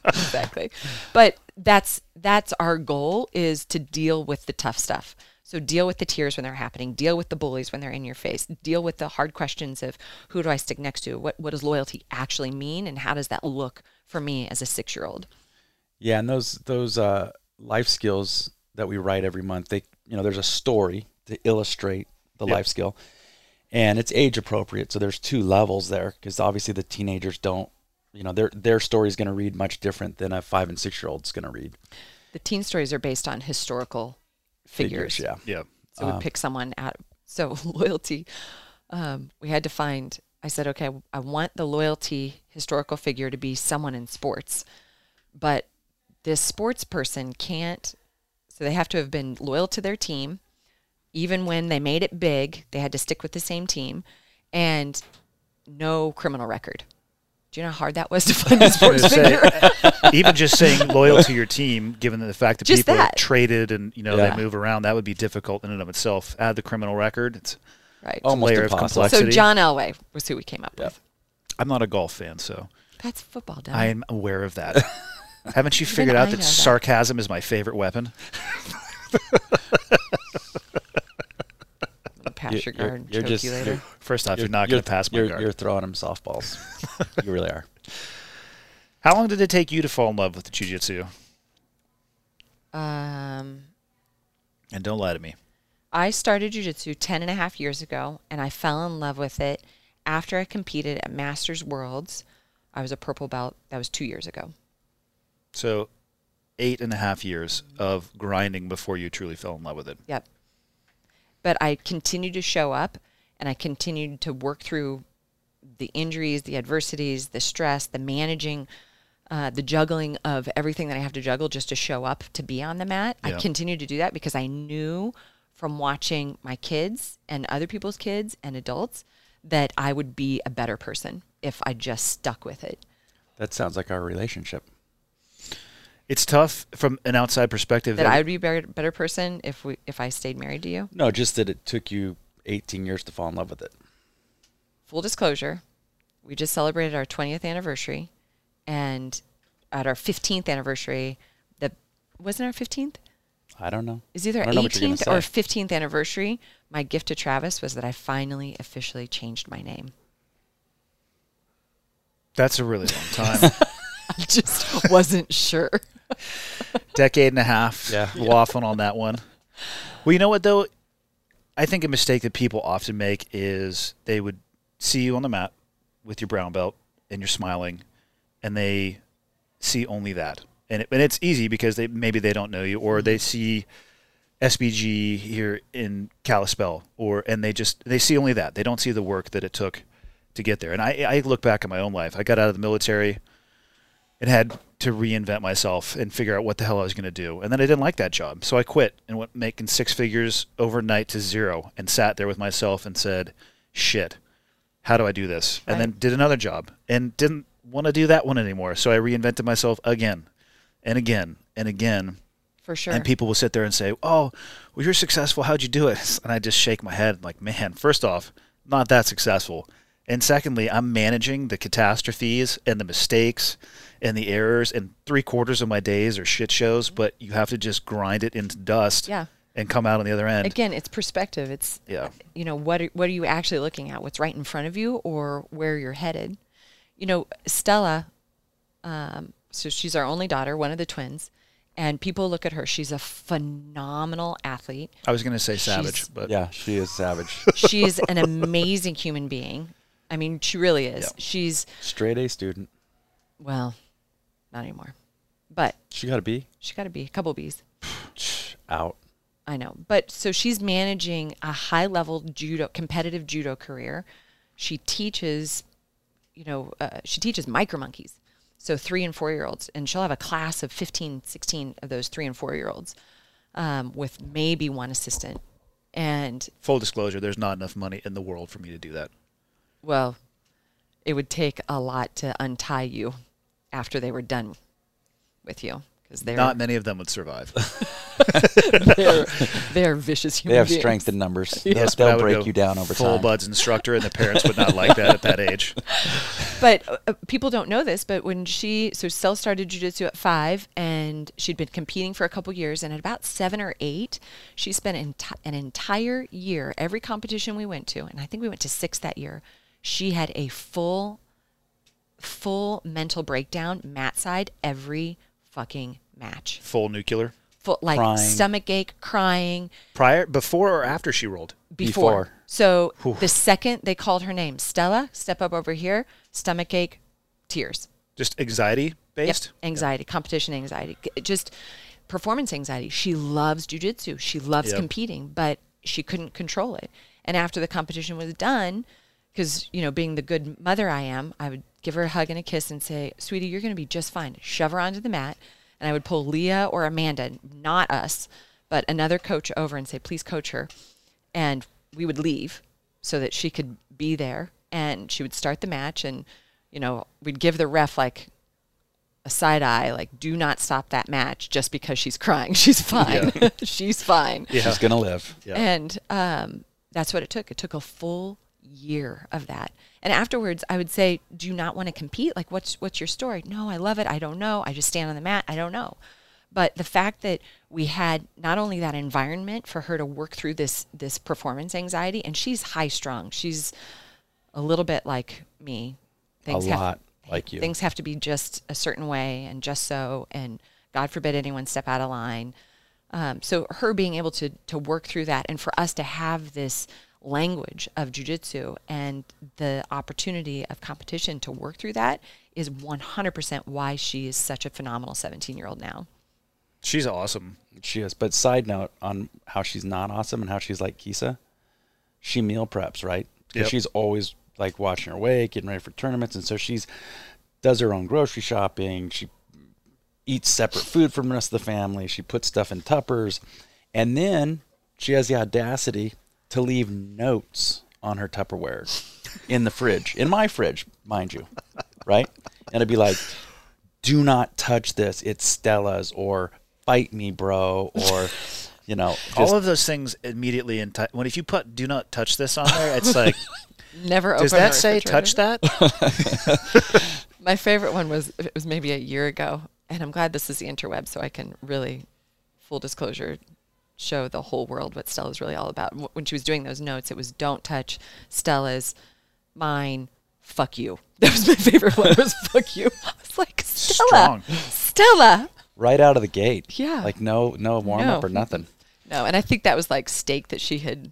exactly. But that's that's our goal is to deal with the tough stuff. So deal with the tears when they're happening, deal with the bullies when they're in your face, deal with the hard questions of who do I stick next to? What what does loyalty actually mean and how does that look for me as a 6-year-old? yeah and those those uh life skills that we write every month they you know there's a story to illustrate the Yep. life skill and it's age appropriate so there's two levels there because obviously the teenagers don't you know their their story is going to read much different than a five and six year old's going to read The teen stories are based on historical figures. yeah yeah. So we pick someone out. So loyalty, um, we had to find. I said, okay, I want the loyalty historical figure to be someone in sports, but this sports person can't. So they have to have been loyal to their team, even when they made it big. They had to stick with the same team, and no criminal record. Do you know how hard that was to find a sports gonna say, figure? even just saying loyal to your team, given the fact that Just people are that. traded and you know Yeah. they move around, that would be difficult in and of itself. Add the criminal record. It's right. a Almost layer of impossible. so. John Elway was who we came up Yep. with. I'm not a golf fan, so That's football, Dad. I'm aware of that. Haven't you figured I out that that. sarcasm is my favorite weapon? pass You- your you're- you're just- you you're- later. First off, you're, not going to pass my you're, guard. You're throwing him softballs. you really are. How long did it take you to fall in love with the jiu-jitsu? Um, And don't lie to me. I started jujitsu 10 and a half years ago, and I fell in love with it after I competed at Masters Worlds. I was a purple belt. That was two years ago. So, eight and a half years of grinding before you truly fell in love with it. Yep. But I continued to show up, and I continued to work through the injuries, the adversities, the stress, the managing uh, the juggling of everything that I have to juggle just to show up to be on the mat. I continued to do that because I knew from watching my kids and other people's kids and adults that I would be a better person if I just stuck with it. That sounds like our relationship. It's tough from an outside perspective. That I would be a better, better person if we if I stayed married to you. No, just that it took you 18 years to fall in love with it. full disclosure, we just celebrated our 20th anniversary, and at our 15th anniversary, the wasn't our 15th? I don't know. Is either I don't know what you're gonna 18th or 15th anniversary. My gift to Travis was that I finally officially changed my name. That's a really long time. I just wasn't sure. Decade and a half. Yeah. Waffling on that one. Well, you know what though? I think a mistake that people often make is they would see you on the mat with your brown belt and you're smiling, and they see only that. And, it, and it's easy because they maybe they don't know you or they mm-hmm. see SBG here in Kalispell or and they just they see only that. They don't see the work that it took to get there. And I I look back at my own life. I got out of the military and had to reinvent myself and figure out what the hell I was going to do. And then I didn't like that job. So I quit and went making six figures overnight to zero and sat there with myself and said, "Shit. How do I do this?" And then did another job and didn't want to do that one anymore. So I reinvented myself again and again and again. For sure. And people will sit there and say, "Oh, well, you're successful. How'd you do it?" And I just shake my head, like, "Man, first off, not that successful, and secondly, I'm managing the catastrophes and the mistakes and the errors, and three quarters of my days are shit shows. But you have to just grind it into dust, Yeah. and come out on the other end. Again, it's perspective. It's Yeah. you know what are, what are you actually looking at? What's right in front of you, or where you're headed? You know, Stella. Um, so she's our only daughter, one of the twins, and people look at her. She's a phenomenal athlete. I was going to say savage, She's- but Yeah, she is savage. She's an amazing human being. I mean, she really is. Yeah. She's Straight A student. well, not anymore, but She got to be she got to be couple B's. out. I know. But so she's managing a high level judo, competitive judo career. She teaches, you know, uh, she teaches micro monkeys. So three and four year olds. And she'll have a class of 15, 16 of those three and four year olds um, with maybe one assistant. And full disclosure, there's not enough money in the world for me to do that. well, it would take a lot to untie you after they were done with you they're Not many of them would survive. they're, they're vicious human They have beings. strength in numbers. Yes, They'll, I they'll would break you down over full time. Full buds instructor, and the parents would not like that at that age. but uh, people don't know this, but when she so Stella started jujitsu at five, and she'd been competing for a couple years, and at about seven or eight, she spent enti- an entire year every competition we went to, and I think we went to six that year. She had a full, full mental breakdown, mat side every fucking match, Full nuclear. full like Crying. stomach ache, crying, Prior, before, or after she rolled. before. Before. So the second they called her name, Stella, step up over here, stomach ache, tears. Just anxiety Yep, based. Anxiety, competition anxiety, just performance anxiety. She loves jujitsu. She loves Yep. competing, but she couldn't control it. And after the competition was done, because you know, being the good mother I am, I would give her a hug and a kiss and say, "Sweetie, you're going to be just fine." Shove her onto the mat, and I would pull Leah or Amanda, not us, but another coach over and say, "Please coach her," and we would leave so that she could be there, and she would start the match, and you know, we'd give the ref like a side eye, like, do not stop that match just because she's crying. She's fine. she's fine. Yeah. She's gonna live. Yeah. And um, that's what it took. It took a full year of that. And afterwards, I would say, "Do you not want to compete? Like, what's what's your story?" No, I love it. I don't know. I just stand on the mat. I don't know. But the fact that we had not only that environment for her to work through this this performance anxiety, and she's high strung. She's a little bit like me. A have- lot like you. things have to be just a certain way and just so and god forbid anyone step out of line um, so her being able to to work through that and for us to have this language of jujitsu and the opportunity of competition to work through that is 100% why she is such a phenomenal 17 year old now She's awesome. She is. But side note on how she's not awesome and how she's like Kisa, she meal preps, right? Because Yep. she's always like watching her weight, getting ready for tournaments, and so she's does her own grocery shopping. She eats separate food from the rest of the family. She puts stuff in tuppers, and then she has the audacity to leave notes on her Tupperware in the fridge, in my fridge, mind you, right? And it'd be like, "Do not touch this. It's Stella's," or "Fight me, bro," or you know, just, All of those things immediately in t- when if you put "do not touch this" on there, it's like, Never does open that say touch that? My favorite one was it was maybe a year ago, and I'm glad this is the interweb, so I can really, full disclosure, show the whole world what Stella's really all about. Wh- When she was doing those notes, it was "Don't touch Stella's, mine, fuck you." That was my favorite one. Was "fuck you." I was like, Stella, Strong. Stella. right out of the gate. Yeah. like no no warm up No. or nothing. No, and I think that was like steak that she had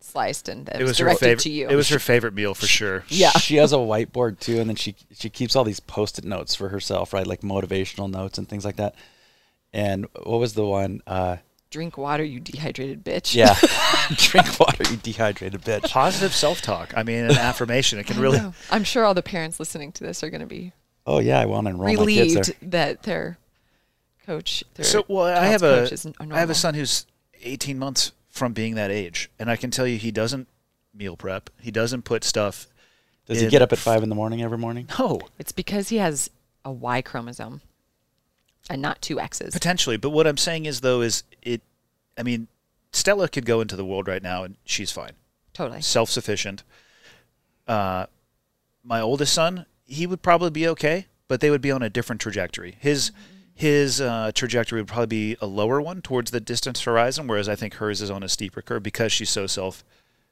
sliced and that It was her directed favorite. to you. It was her favorite meal for sure. Yeah. she has a whiteboard too, and then she she keeps all these post-it notes for herself, right? Like motivational notes and things like that. And what was the one? Uh, Drink water, you dehydrated bitch. yeah, drink water, you dehydrated bitch. Positive self-talk. I mean, an affirmation. It can really. know. I'm sure all the parents listening to this are going to be Oh yeah, I want to enroll my kids relieved there. that their coach. Their So, well, I child's have a coach is n- I have a son who's 18 months from being that age, and I can tell you he doesn't meal prep. He doesn't put stuff. Does he get up at five in the morning every morning? No, It's because he has a Y chromosome and not two X's. potentially. But what I'm saying is, though, is it. I mean, Stella could go into the world right now, and she's fine, Totally. self-sufficient. Uh, my oldest son, he would probably be okay, but they would be on a different trajectory. His his uh, trajectory would probably be a lower one towards the distance horizon, whereas I think hers is on a steeper curve because she's so self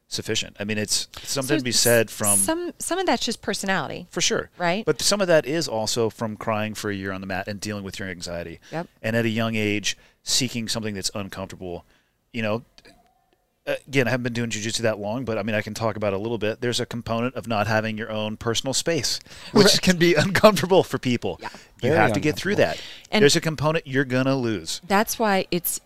sufficient. I mean, it's something So to be said from some. Some of that's just personality. for sure, Right. But some of that is also from crying for a year on the mat and dealing with your anxiety. Yep. And at a young age, seeking something that's uncomfortable. You know, again, I haven't been doing jujitsu that long, but I mean, I can talk about it a little bit. There's a component of not having your own personal space, which can be uncomfortable for people. Yeah. You Very have to get through that. And- There's a component you're gonna lose. That's why it's it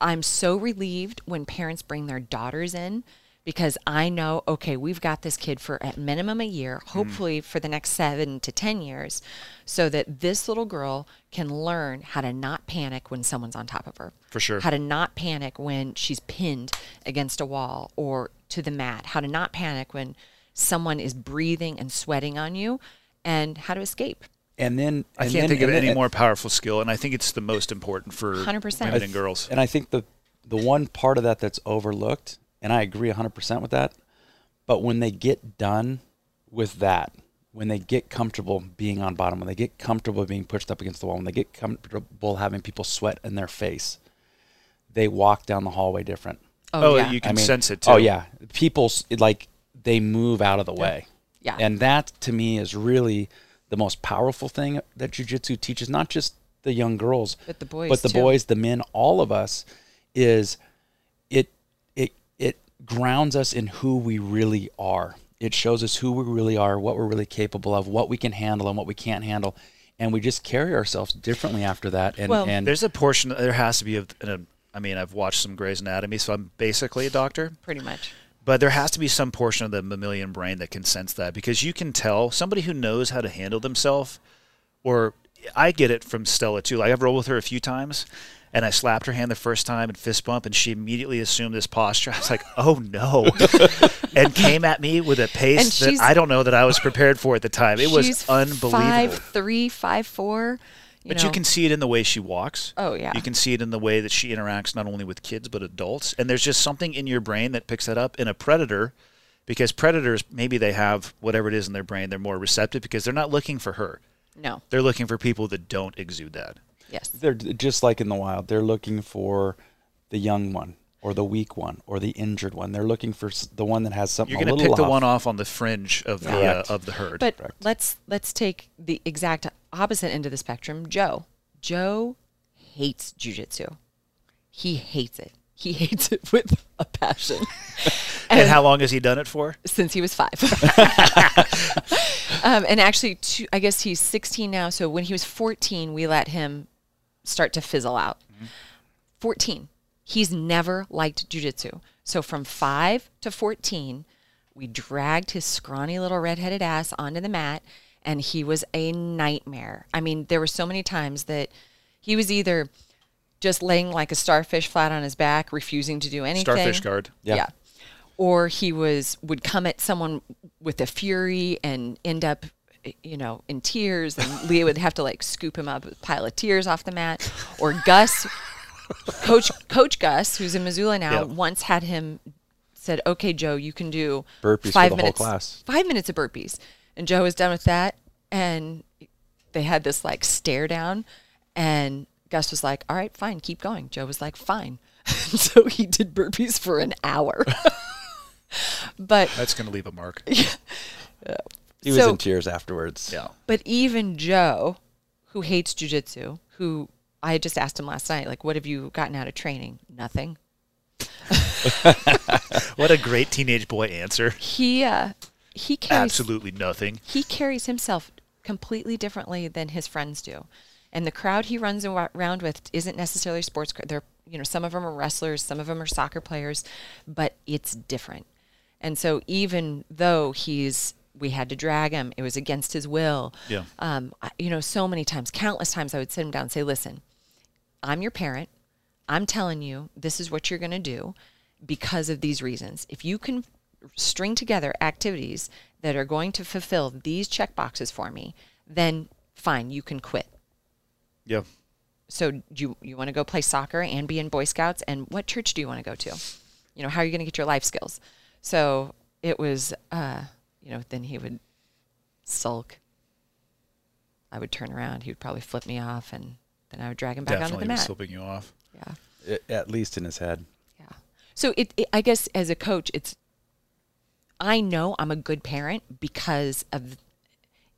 I'm so relieved when parents bring their daughters in because I know okay, we've got this kid for at minimum a year, Mm. hopefully for the next 7 to 10 years, so that this little girl can learn how to not panic when someone's on top of her. For sure. How to not panic when she's pinned against a wall or to the mat. How to not panic when someone is breathing and sweating on you and how to escape. And then I and can't then- think of and any then- more powerful skill, and I think it's the most important for 100%. women and girls. And I think the the one part of that that's overlooked, and I agree 100% with that, but when they get done with that, when they get comfortable being on bottom, when they get comfortable being pushed up against the wall, when they get comfortable having people sweat in their face, they walk down the hallway different. Oh, oh yeah. you can I mean, sense it oh, too. Oh yeah, people like they move out of the way. Yeah. and that to me is really the most powerful thing that jujitsu teaches. Not just the young girls, But the boys, but the too. boys, the men, all of us. Is it it it grounds us in who we really are. It shows us who we really are, what we're really capable of, what we can handle, and what we can't handle. And we just carry ourselves differently after that. And, Well- and There's a portion. There has to be. A, a, I mean, I've watched some Grey's Anatomy, so I'm basically a doctor. Pretty much. But there has to be some portion of the mammalian brain that can sense that because you can tell somebody who knows how to handle themselves, or I get it from Stella too. Like I've rolled with her a few times, and I slapped her hand the first time and fist bump, and she immediately assumed this posture. I was like, "Oh no," and came at me with a pace that I don't know that I was prepared for at the time. It was unbelievable. Five three, five four. You But know. you can see it in the way she walks. Oh, yeah. You can see it in the way that she interacts not only with kids but adults. And there's just something in your brain that picks that up. In a predator, because predators maybe they have whatever it is in their brain, they're more receptive because they're not looking for her. No. They're looking for people that don't exude that. Yes. they're just like in the wild. They're looking for the young one or the weak one or the injured one. They're looking for the one that has something. You're going to little pick the one off on the fringe of the uh, of the herd. But let's let's take the exact opposite end of the spectrum. Joe. Joe hates jujitsu. He hates it. He hates it with a passion. and how long has he done it for? since he was five. um, and actually, two, I guess he's 16 now. So when he was 14, we let him start to fizzle out. 14. He's never liked jujitsu. So from five to 14, we dragged his scrawny little redheaded ass onto the mat and he was a nightmare. I mean, there were so many times that he was either just laying like a starfish flat on his back, refusing to do anything. Starfish guard. Yeah. Or he was would come at someone with a fury and end up you know, in tears and Leah would have to like scoop him up with a pile of tears off the mat. Or Gus Coach Coach Gus, who's in Missoula now, Yeah. once had him said, "Okay, Joe, you can do Burpees for five the whole minutes, class. five minutes of burpees." And Joe was done with that, and they had this like stare down, and Gus was like, "All right, fine, keep going." Joe was like, "Fine." so he did burpees for an hour. but That's going to leave a mark. He was So- in tears afterwards. Yeah. But even Joe, who hates jujitsu, who I had just asked him last night, like, what have you gotten out of training? Nothing. What a great teenage boy answer. He uh, he carries Absolutely nothing. he carries himself completely differently than his friends do, and the crowd he runs around with isn't necessarily sports. They're you know some of them are wrestlers, some of them are soccer players, but it's different. And so even though he's we had to drag him, it was against his will. Yeah. Um, you know, so many times, countless times, I would sit him down and say, "Listen, I'm your parent. I'm telling you this is what you're going to do because of these reasons. If you can string together activities that are going to fulfill these check boxes for me, then fine, you can quit. Yeah. So do you you want to go play soccer and be in Boy Scouts and what church do you want to go to? You know, how are you going to get your life skills? So it was uh, you know, then he would sulk. I would turn around, he would probably flip me off and then I would drag him back onto Definitely the was mat. slipping you off. Yeah. I- At least in his head. Yeah. So it, it, I guess as a coach, it's, I know I'm a good parent because of,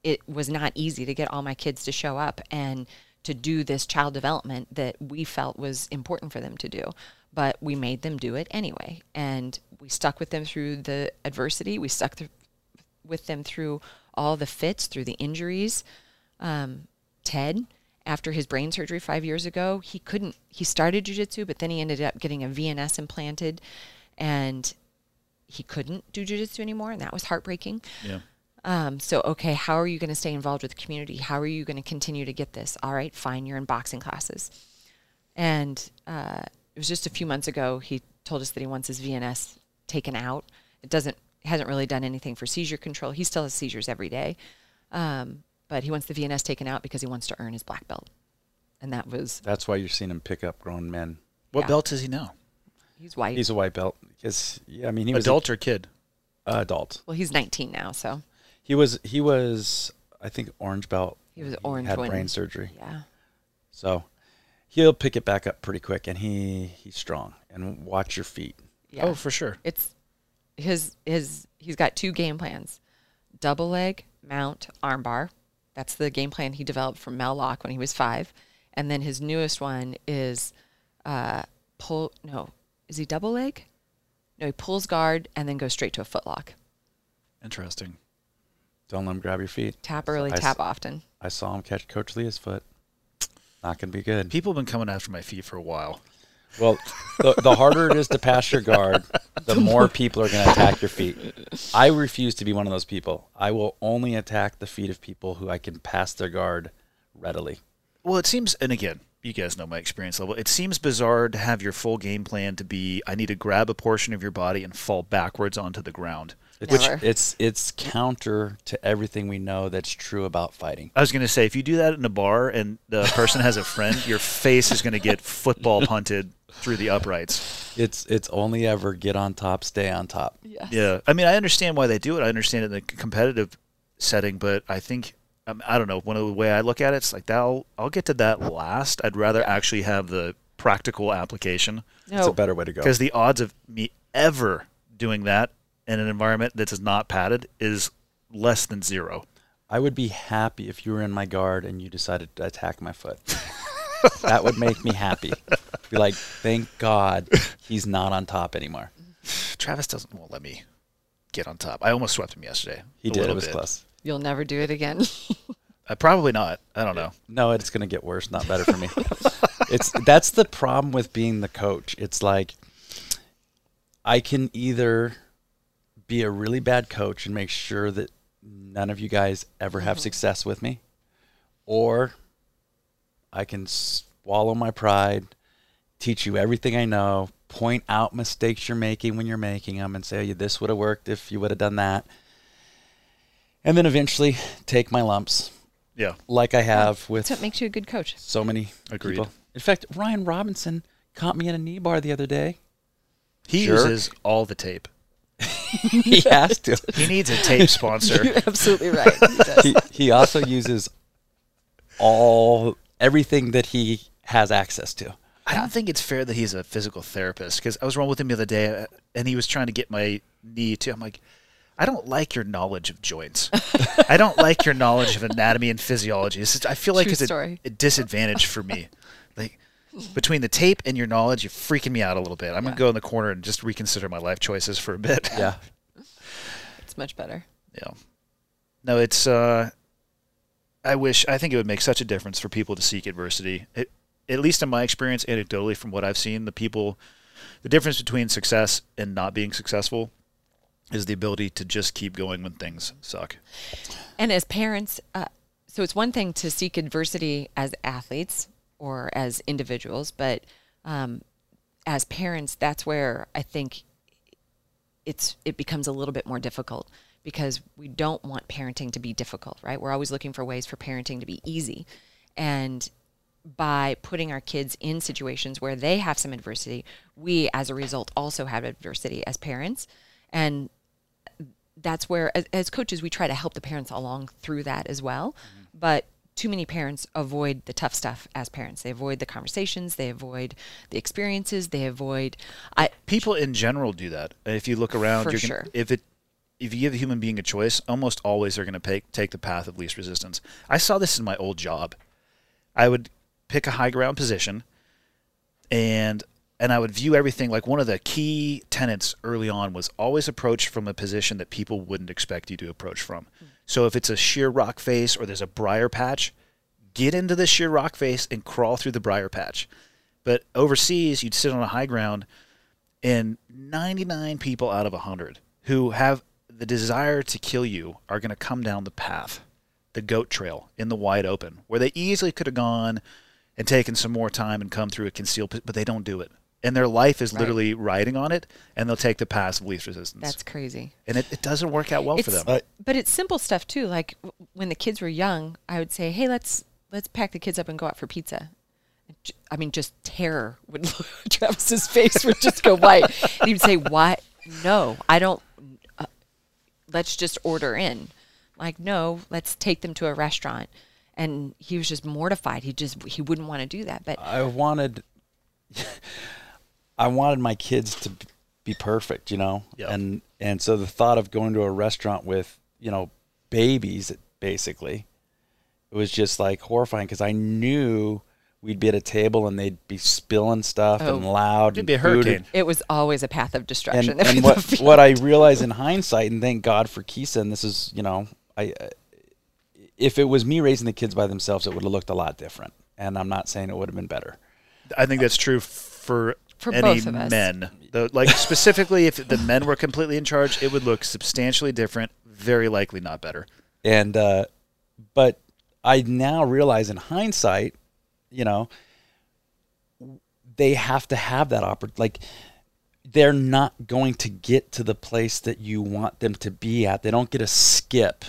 it was not easy to get all my kids to show up and to do this child development that we felt was important for them to do. But we made them do it anyway. And we stuck with them through the adversity. We stuck th- with them through all the fits, through the injuries. Um, Ted, after his brain surgery five years ago, he couldn't. He started jujitsu, but then he ended up getting a VNS implanted, and he couldn't do jujitsu anymore, and that was heartbreaking. Yeah. Um, so, okay, how are you going to stay involved with the community? How are you going to continue to get this? All right, fine, you're in boxing classes. And uh, it was just a few months ago, he told us that he wants his VNS taken out. It doesn't, hasn't really done anything for seizure control. He still has seizures every day. Um, but he wants the VNS taken out because he wants to earn his black belt. And that was, That's why you're seeing him pick up grown men. What Yeah. belt is he now? he's white. He's a white belt. Because yeah, I mean he was Adult or kid? a, adult. well, he's 19 now, so He was he was I think orange belt. he was orange had when, brain surgery. Yeah. So he'll pick it back up pretty quick and he he's strong. And watch your feet. Yeah. Oh, for sure. it's his his he's got two game plans double leg mount armbar that's the game plan he developed from mel lock when he was five and then his newest one is uh pull no is he double leg no he pulls guard and then goes straight to a footlock. Interesting. Don't let him grab your feet. tap early I s- tap often I saw him catch Coach Leah's foot. Not gonna be good. People have been coming after my feet for a while. Well, the, the harder it is to pass your guard, the more people are going to attack your feet. I refuse to be one of those people. I will only attack the feet of people who I can pass their guard readily. Well, it seems, and again, you guys know my experience level. It seems bizarre to have your full game plan to be I need to grab a portion of your body and fall backwards onto the ground. It's, Never. it's it's counter to everything we know that's true about fighting. I was going to say, if you do that in a bar and the person has a friend, your face is going to get football punted through the uprights. It's it's only ever get on top, stay on top. yes Yeah. I mean, I understand why they do it. I understand it in the competitive setting, but I think, um, I don't know, one of the way I look at it, it's like, that I'll, I'll get to that last. I'd rather actually have the practical application It's a better way to go. because the odds of me ever doing that in an environment that is not padded is less than zero. I would be happy if you were in my guard and you decided to attack my foot. that would make me happy. Be like, thank God he's not on top anymore. Travis doesn't won't let me get on top. I almost swept him yesterday. He did. It was bit. close. You'll never do it again Uh, probably not. I don't know. No, it's going to get worse, not better for me. it's that's the problem with being the coach. It's like I can either be a really bad coach and make sure that none of you guys ever have success with me, or I can swallow my pride, teach you everything I know, point out mistakes you're making when you're making them, and say, "Oh, this would have worked if you would have done that. And then eventually take my lumps, Yeah. like I have with That's what makes you a good coach. so many Agreed. people. In fact, Ryan Robinson caught me in a knee bar the other day. He Jerk. uses all the tape. he has to. He needs a tape sponsor. You're absolutely right. He does. he, he also uses all everything that he has access to. I don't think it's fair that he's a physical therapist because I was wrong with him the other day uh, and he was trying to get my knee too. I'm like, I don't like your knowledge of joints. I don't like your knowledge of anatomy and physiology. It's just- I feel like True it's a, a disadvantage for me. Like between the tape and your knowledge, you're freaking me out a little bit. I'm Yeah. gonna go in the corner and just reconsider my life choices for a bit. Yeah. It's much better. Yeah. No, it's. Uh, I wish. I think it would make such a difference for people to seek adversity. It, at least in my experience, anecdotally, from what I've seen, the people, the difference between success and not being successful, is the ability to just keep going when things suck. And as parents, uh, so it's one thing to seek adversity as athletes or as individuals, but um, as parents, that's where I think it's it becomes a little bit more difficult because we don't want parenting to be difficult, right? We're always looking for ways for parenting to be easy, and by putting our kids in situations where they have some adversity, we as a result also have adversity as parents, and that's where as, as coaches we try to help the parents along through that as well mm-hmm. but too many parents avoid the tough stuff as parents they avoid the conversations they avoid the experiences they avoid i People in general do that. If you look around, For you're gonna, sure. if it if you give a human being a choice, almost always they're going to take the path of least resistance. I saw this in my old job. I would pick a high ground position, and and I would view everything like one of the key tenets early on was always approach from a position that people wouldn't expect you to approach from. Mm. So if it's a sheer rock face or there's a briar patch, get into the sheer rock face and crawl through the briar patch. But overseas, you'd sit on a high ground, and 99 people out of 100 who have the desire to kill you are going to come down the path, the goat trail in the wide open, where they easily could have gone and taken some more time and come through a concealed, but they don't do it. And their life is Right. literally riding on it, and they'll take the path of least resistance. that's crazy and it, it doesn't work out well for them. Uh, but it's simple stuff too like when the kids were young i would say hey let's let's pack the kids up and go out for pizza I mean, just terror would Travis's face would just go white. And he'd say, "What? No, I don't. Uh, let's just order in." Like, no, let's take them to a restaurant. And he was just mortified. He just he wouldn't want to do that. But I wanted I wanted my kids to be perfect, you know. Yeah. And and so the thought of going to a restaurant with, you know, babies basically it was just like horrifying because I knew we'd be at a table and they'd be spilling stuff and Oh. loud. It'd and be a food and- hurricane. it was always a path of destruction. and, and what what I realize in hindsight, and thank God for Kisa, and this is you know, I uh, if it was me raising the kids by themselves, it would have looked a lot different. And I'm not saying it would have been better. I think that's true for, For any both of us. men. The, like specifically, if the men were completely in charge, it would look substantially different. Very likely not better. And uh, but I now realize in hindsight, you know, they have to have that opportunity. like they're not going to get to the place that you want them to be at. They don't get a skip.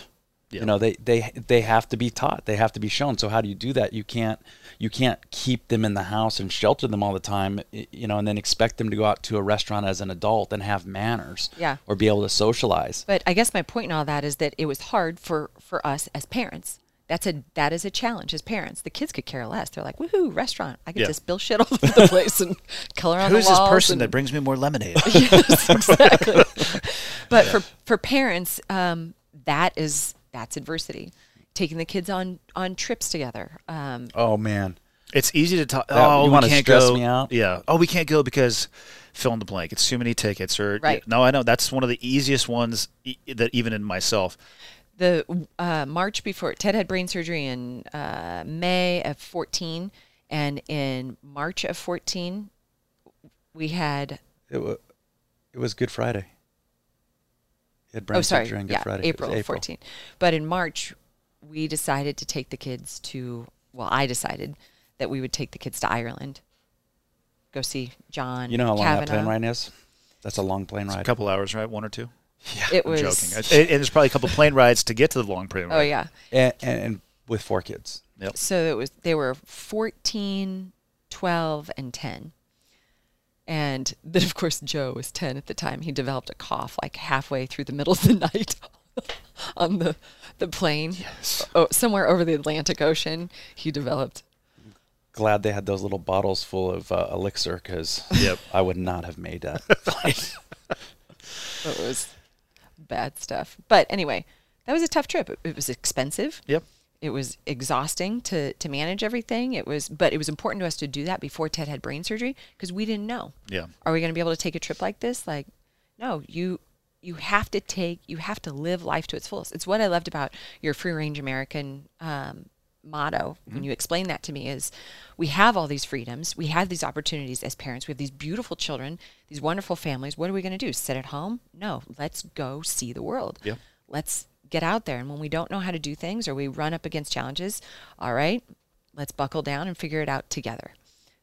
Yeah. You know, they they they have to be taught. They have to be shown. So how do you do that? You can't you can't keep them in the house and shelter them all the time, you know, and then expect them to go out to a restaurant as an adult and have manners. Yeah. Or be able to socialize. But I guess my point in all that is that it was hard for for us as parents. That's a that is a challenge as parents. The kids could care less. They're like, "Woohoo, restaurant! I get Yeah. to spill shit all over the place and color on Who's the this person and- that brings me more lemonade? yes, exactly. but for for parents, um, that is that's adversity. Taking the kids on on trips together. Um, Oh man. It's easy to talk. That- Oh, you we can't stress go. me out? Yeah. Oh, we can't go because fill in the blank. It's too many tickets. Or Right. no, I know that's one of the easiest ones e- that even in myself. the uh, March before Ted had brain surgery in uh, May of 14, and in March of 14, we had It was, it was Good Friday. You had oh, Brain sorry, Surgery on Good yeah, Friday. It was April, 14. But in March, we decided to take the kids to. Well, I decided that we would take the kids to Ireland. Go see John. You know how long that plane Kavanagh. ride is? That's a long plane A ride. A couple hours, right? One or two. Yeah. It I'm was. joking. And, and there's probably a couple plane rides to get to the long plane oh, ride. Oh yeah. And, and, and with four kids. Yep. So it was they were 14, 12, and 10. And then of course Joe was 10 at the time. He developed a cough like halfway through the middle of the night on the the plane. Yes. Oh, somewhere over the Atlantic Ocean, he developed. Glad they had those little bottles full of uh, elixir because Yep. I would not have made that flight. It was bad stuff. But anyway, that was a tough trip. It, it was expensive. Yep. It was exhausting to to manage everything. It was but it was important to us to do that before Ted had brain surgery because we didn't know. Yeah. Are we going to be able to take a trip like this? Like no, you you have to take you have to live life to its fullest. It's what I loved about your free range American um, motto when you explained that to me is we have all these freedoms, we have these opportunities as parents, we have these beautiful children, these wonderful families. What are we going to do? Sit at home? No, let's go see the world. Yeah. Let's get out there and when we don't know how to do things or we run up against challenges, all right, let's buckle down and figure it out together.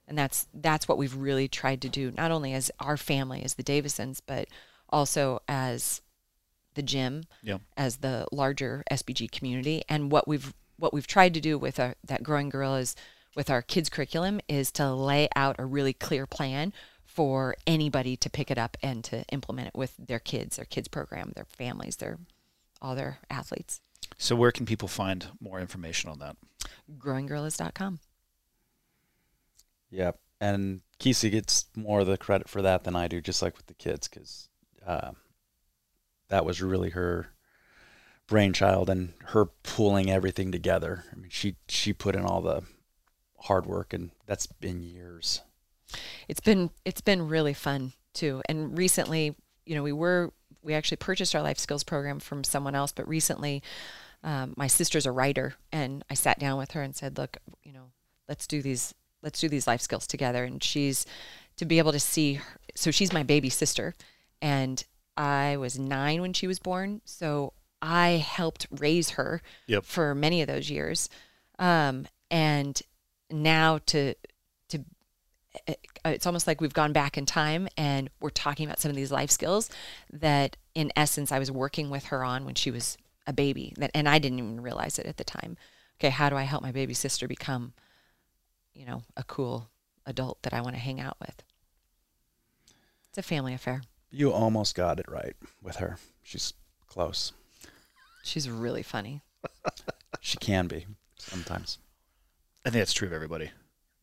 And that's that's what we've really tried to do, not only as our family, as the Davisons, but also as the gym, Yeah. as the larger SBG community. And what we've what we've tried to do with our, that Growing Gorillas with our kids curriculum is to lay out a really clear plan for anybody to pick it up and to implement it with their kids, their kids program, their families, their all their athletes. So where can people find more information on that? Growinggorillas.com. Yep. And Kisa gets more of the credit for that than I do, just like with the kids, because uh, that was really her brainchild and her pulling everything together. I mean, she she put in all the hard work, and that's been years. it's been it's been really fun too and recently you know we were we actually purchased our life skills program from someone else but recently um, my sister's a writer and i sat down with her and said look you know let's do these let's do these life skills together and she's to be able to see her, so she's my baby sister and i was nine when she was born so i helped raise her Yep. for many of those years um, and now to to it's almost like we've gone back in time and we're talking about some of these life skills that in essence I was working with her on when she was a baby that and I didn't even realize it at the time. Okay, how do I help my baby sister become you know, a cool adult that I want to hang out with? It's a family affair. You almost got it right with her. She's close. She's really funny. She can be sometimes. I think that's true of everybody.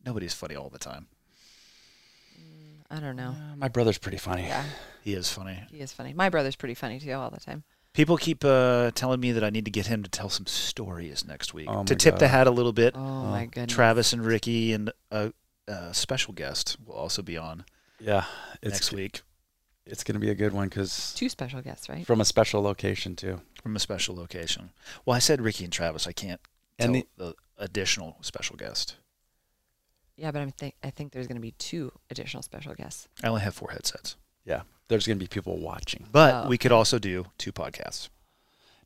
Nobody's funny all the time. I don't know. Uh, my brother's pretty funny. Yeah, He is funny. he is funny. My brother's pretty funny too all the time. People keep uh, telling me that I need to get him to tell some stories next week Oh to my tip the hat a little bit. Oh my goodness. Travis and Ricky and a, a special guest will also be on Yeah, it's next week it's gonna be a good one because Two special guests, right? from a special location too. from a special location. Well, I said Ricky and Travis. I can't tell And the, additional special guest. Yeah, but I'm think I think there's going to be two additional special guests. I only have four headsets, Yeah, there's gonna be people watching. but Oh, we could also do two podcasts.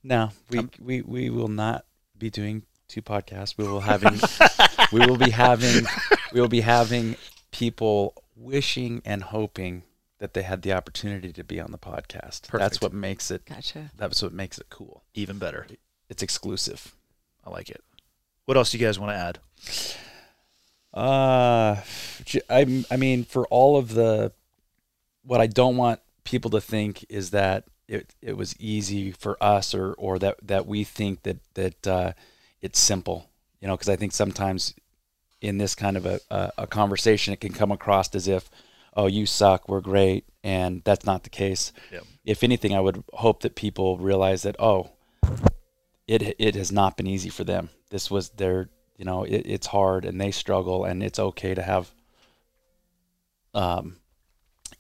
No, we, Um, we we will not be doing two podcasts. We will having we will be having we will be having people wishing and hoping that they had the opportunity to be on the podcast. Perfect. That's what makes it Gotcha. that's what makes it cool. Even better. It's exclusive. I like it. What else do you guys want to add? Uh I mean for all of the what I don't want people to think is that it it was easy for us or or that that we think that that uh it's simple. You know, because I think sometimes in this kind of a, a a conversation it can come across as if oh you suck, we're great and that's not the case. Yep. If anything I would hope that people realize that oh it it has not been easy for them. This was their you know it, it's hard and they struggle and it's okay to have um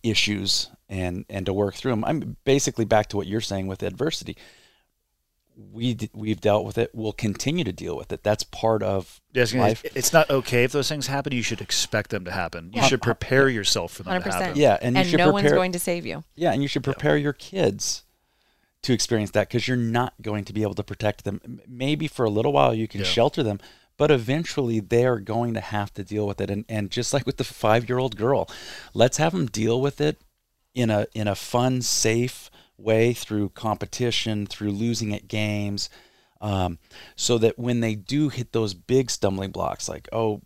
issues and and to work through them. I'm basically back to what you're saying with adversity. We d- we've dealt with it. We'll continue to deal with it. That's part of Yeah, I was gonna- life. It's not okay if those things happen. You should expect them to happen. You Yeah. should prepare yourself for them 100%. happen. Yeah, and you And should no one's going to save you. Yeah, and you should prepare your kids to experience that because you're not going to be able to protect them. Maybe for a little while you can Yeah. shelter them, but eventually they are going to have to deal with it. And and just like with the five year old girl, let's have them deal with it in a in a fun, safe way through competition, through losing at games, um, so that when they do hit those big stumbling blocks, like oh,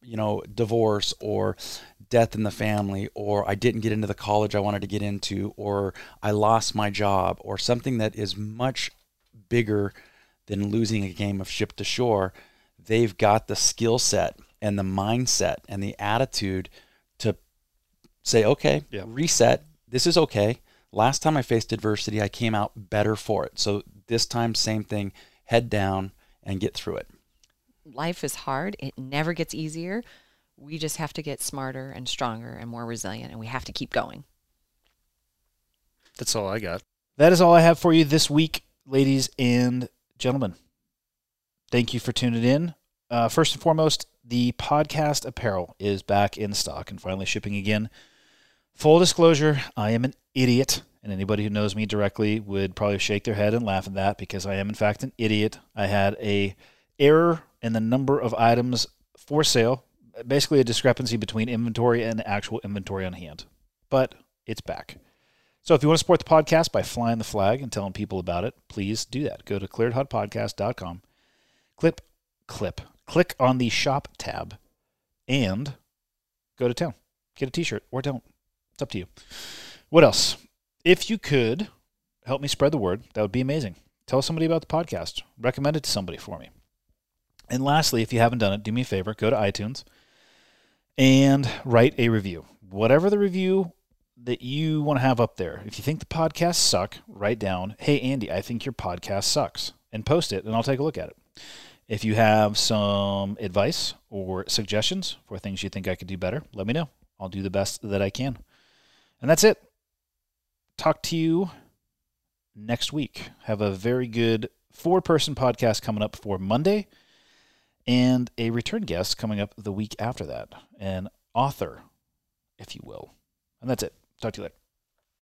you know, divorce or death in the family, or I didn't get into the college I wanted to get into, or I lost my job, or something that is much bigger than losing a game of ship to shore, they've got the skill set and the mindset and the attitude to say, okay, Yeah. reset. This is okay. Last time I faced adversity, I came out better for it. So this time, same thing, head down and get through it. Life is hard. It never gets easier. We just have to get smarter and stronger and more resilient, and we have to keep going. That's all I got. That is all I have for you this week, ladies and gentlemen. Thank you for tuning in. Uh, first and foremost, the podcast apparel is back in stock and finally shipping again. Full disclosure, I am an idiot, and anybody who knows me directly would probably shake their head and laugh at that because I am in fact an idiot. I had a error in the number of items for sale, basically a discrepancy between inventory and actual inventory on hand. But it's back. So if you want to support the podcast by flying the flag and telling people about it, please do that. Go to clearedhotpodcast.com, clip, clip, click on the shop tab, and go to town. Get a t-shirt or don't. It's up to you. What else? If you could help me spread the word, that would be amazing. Tell somebody about the podcast. Recommend it to somebody for me. And lastly, if you haven't done it, do me a favor, go to iTunes and write a review. Whatever the review that you want to have up there. If you think the podcasts suck, write down, hey, Andy, I think your podcast sucks, and post it, and I'll take a look at it. If you have some advice or suggestions for things you think I could do better, let me know. I'll do the best that I can. And that's it. Talk to you next week. Have a very good four person podcast coming up for Monday and a return guest coming up the week after that, an author, if you will. And that's it. Talk to you later.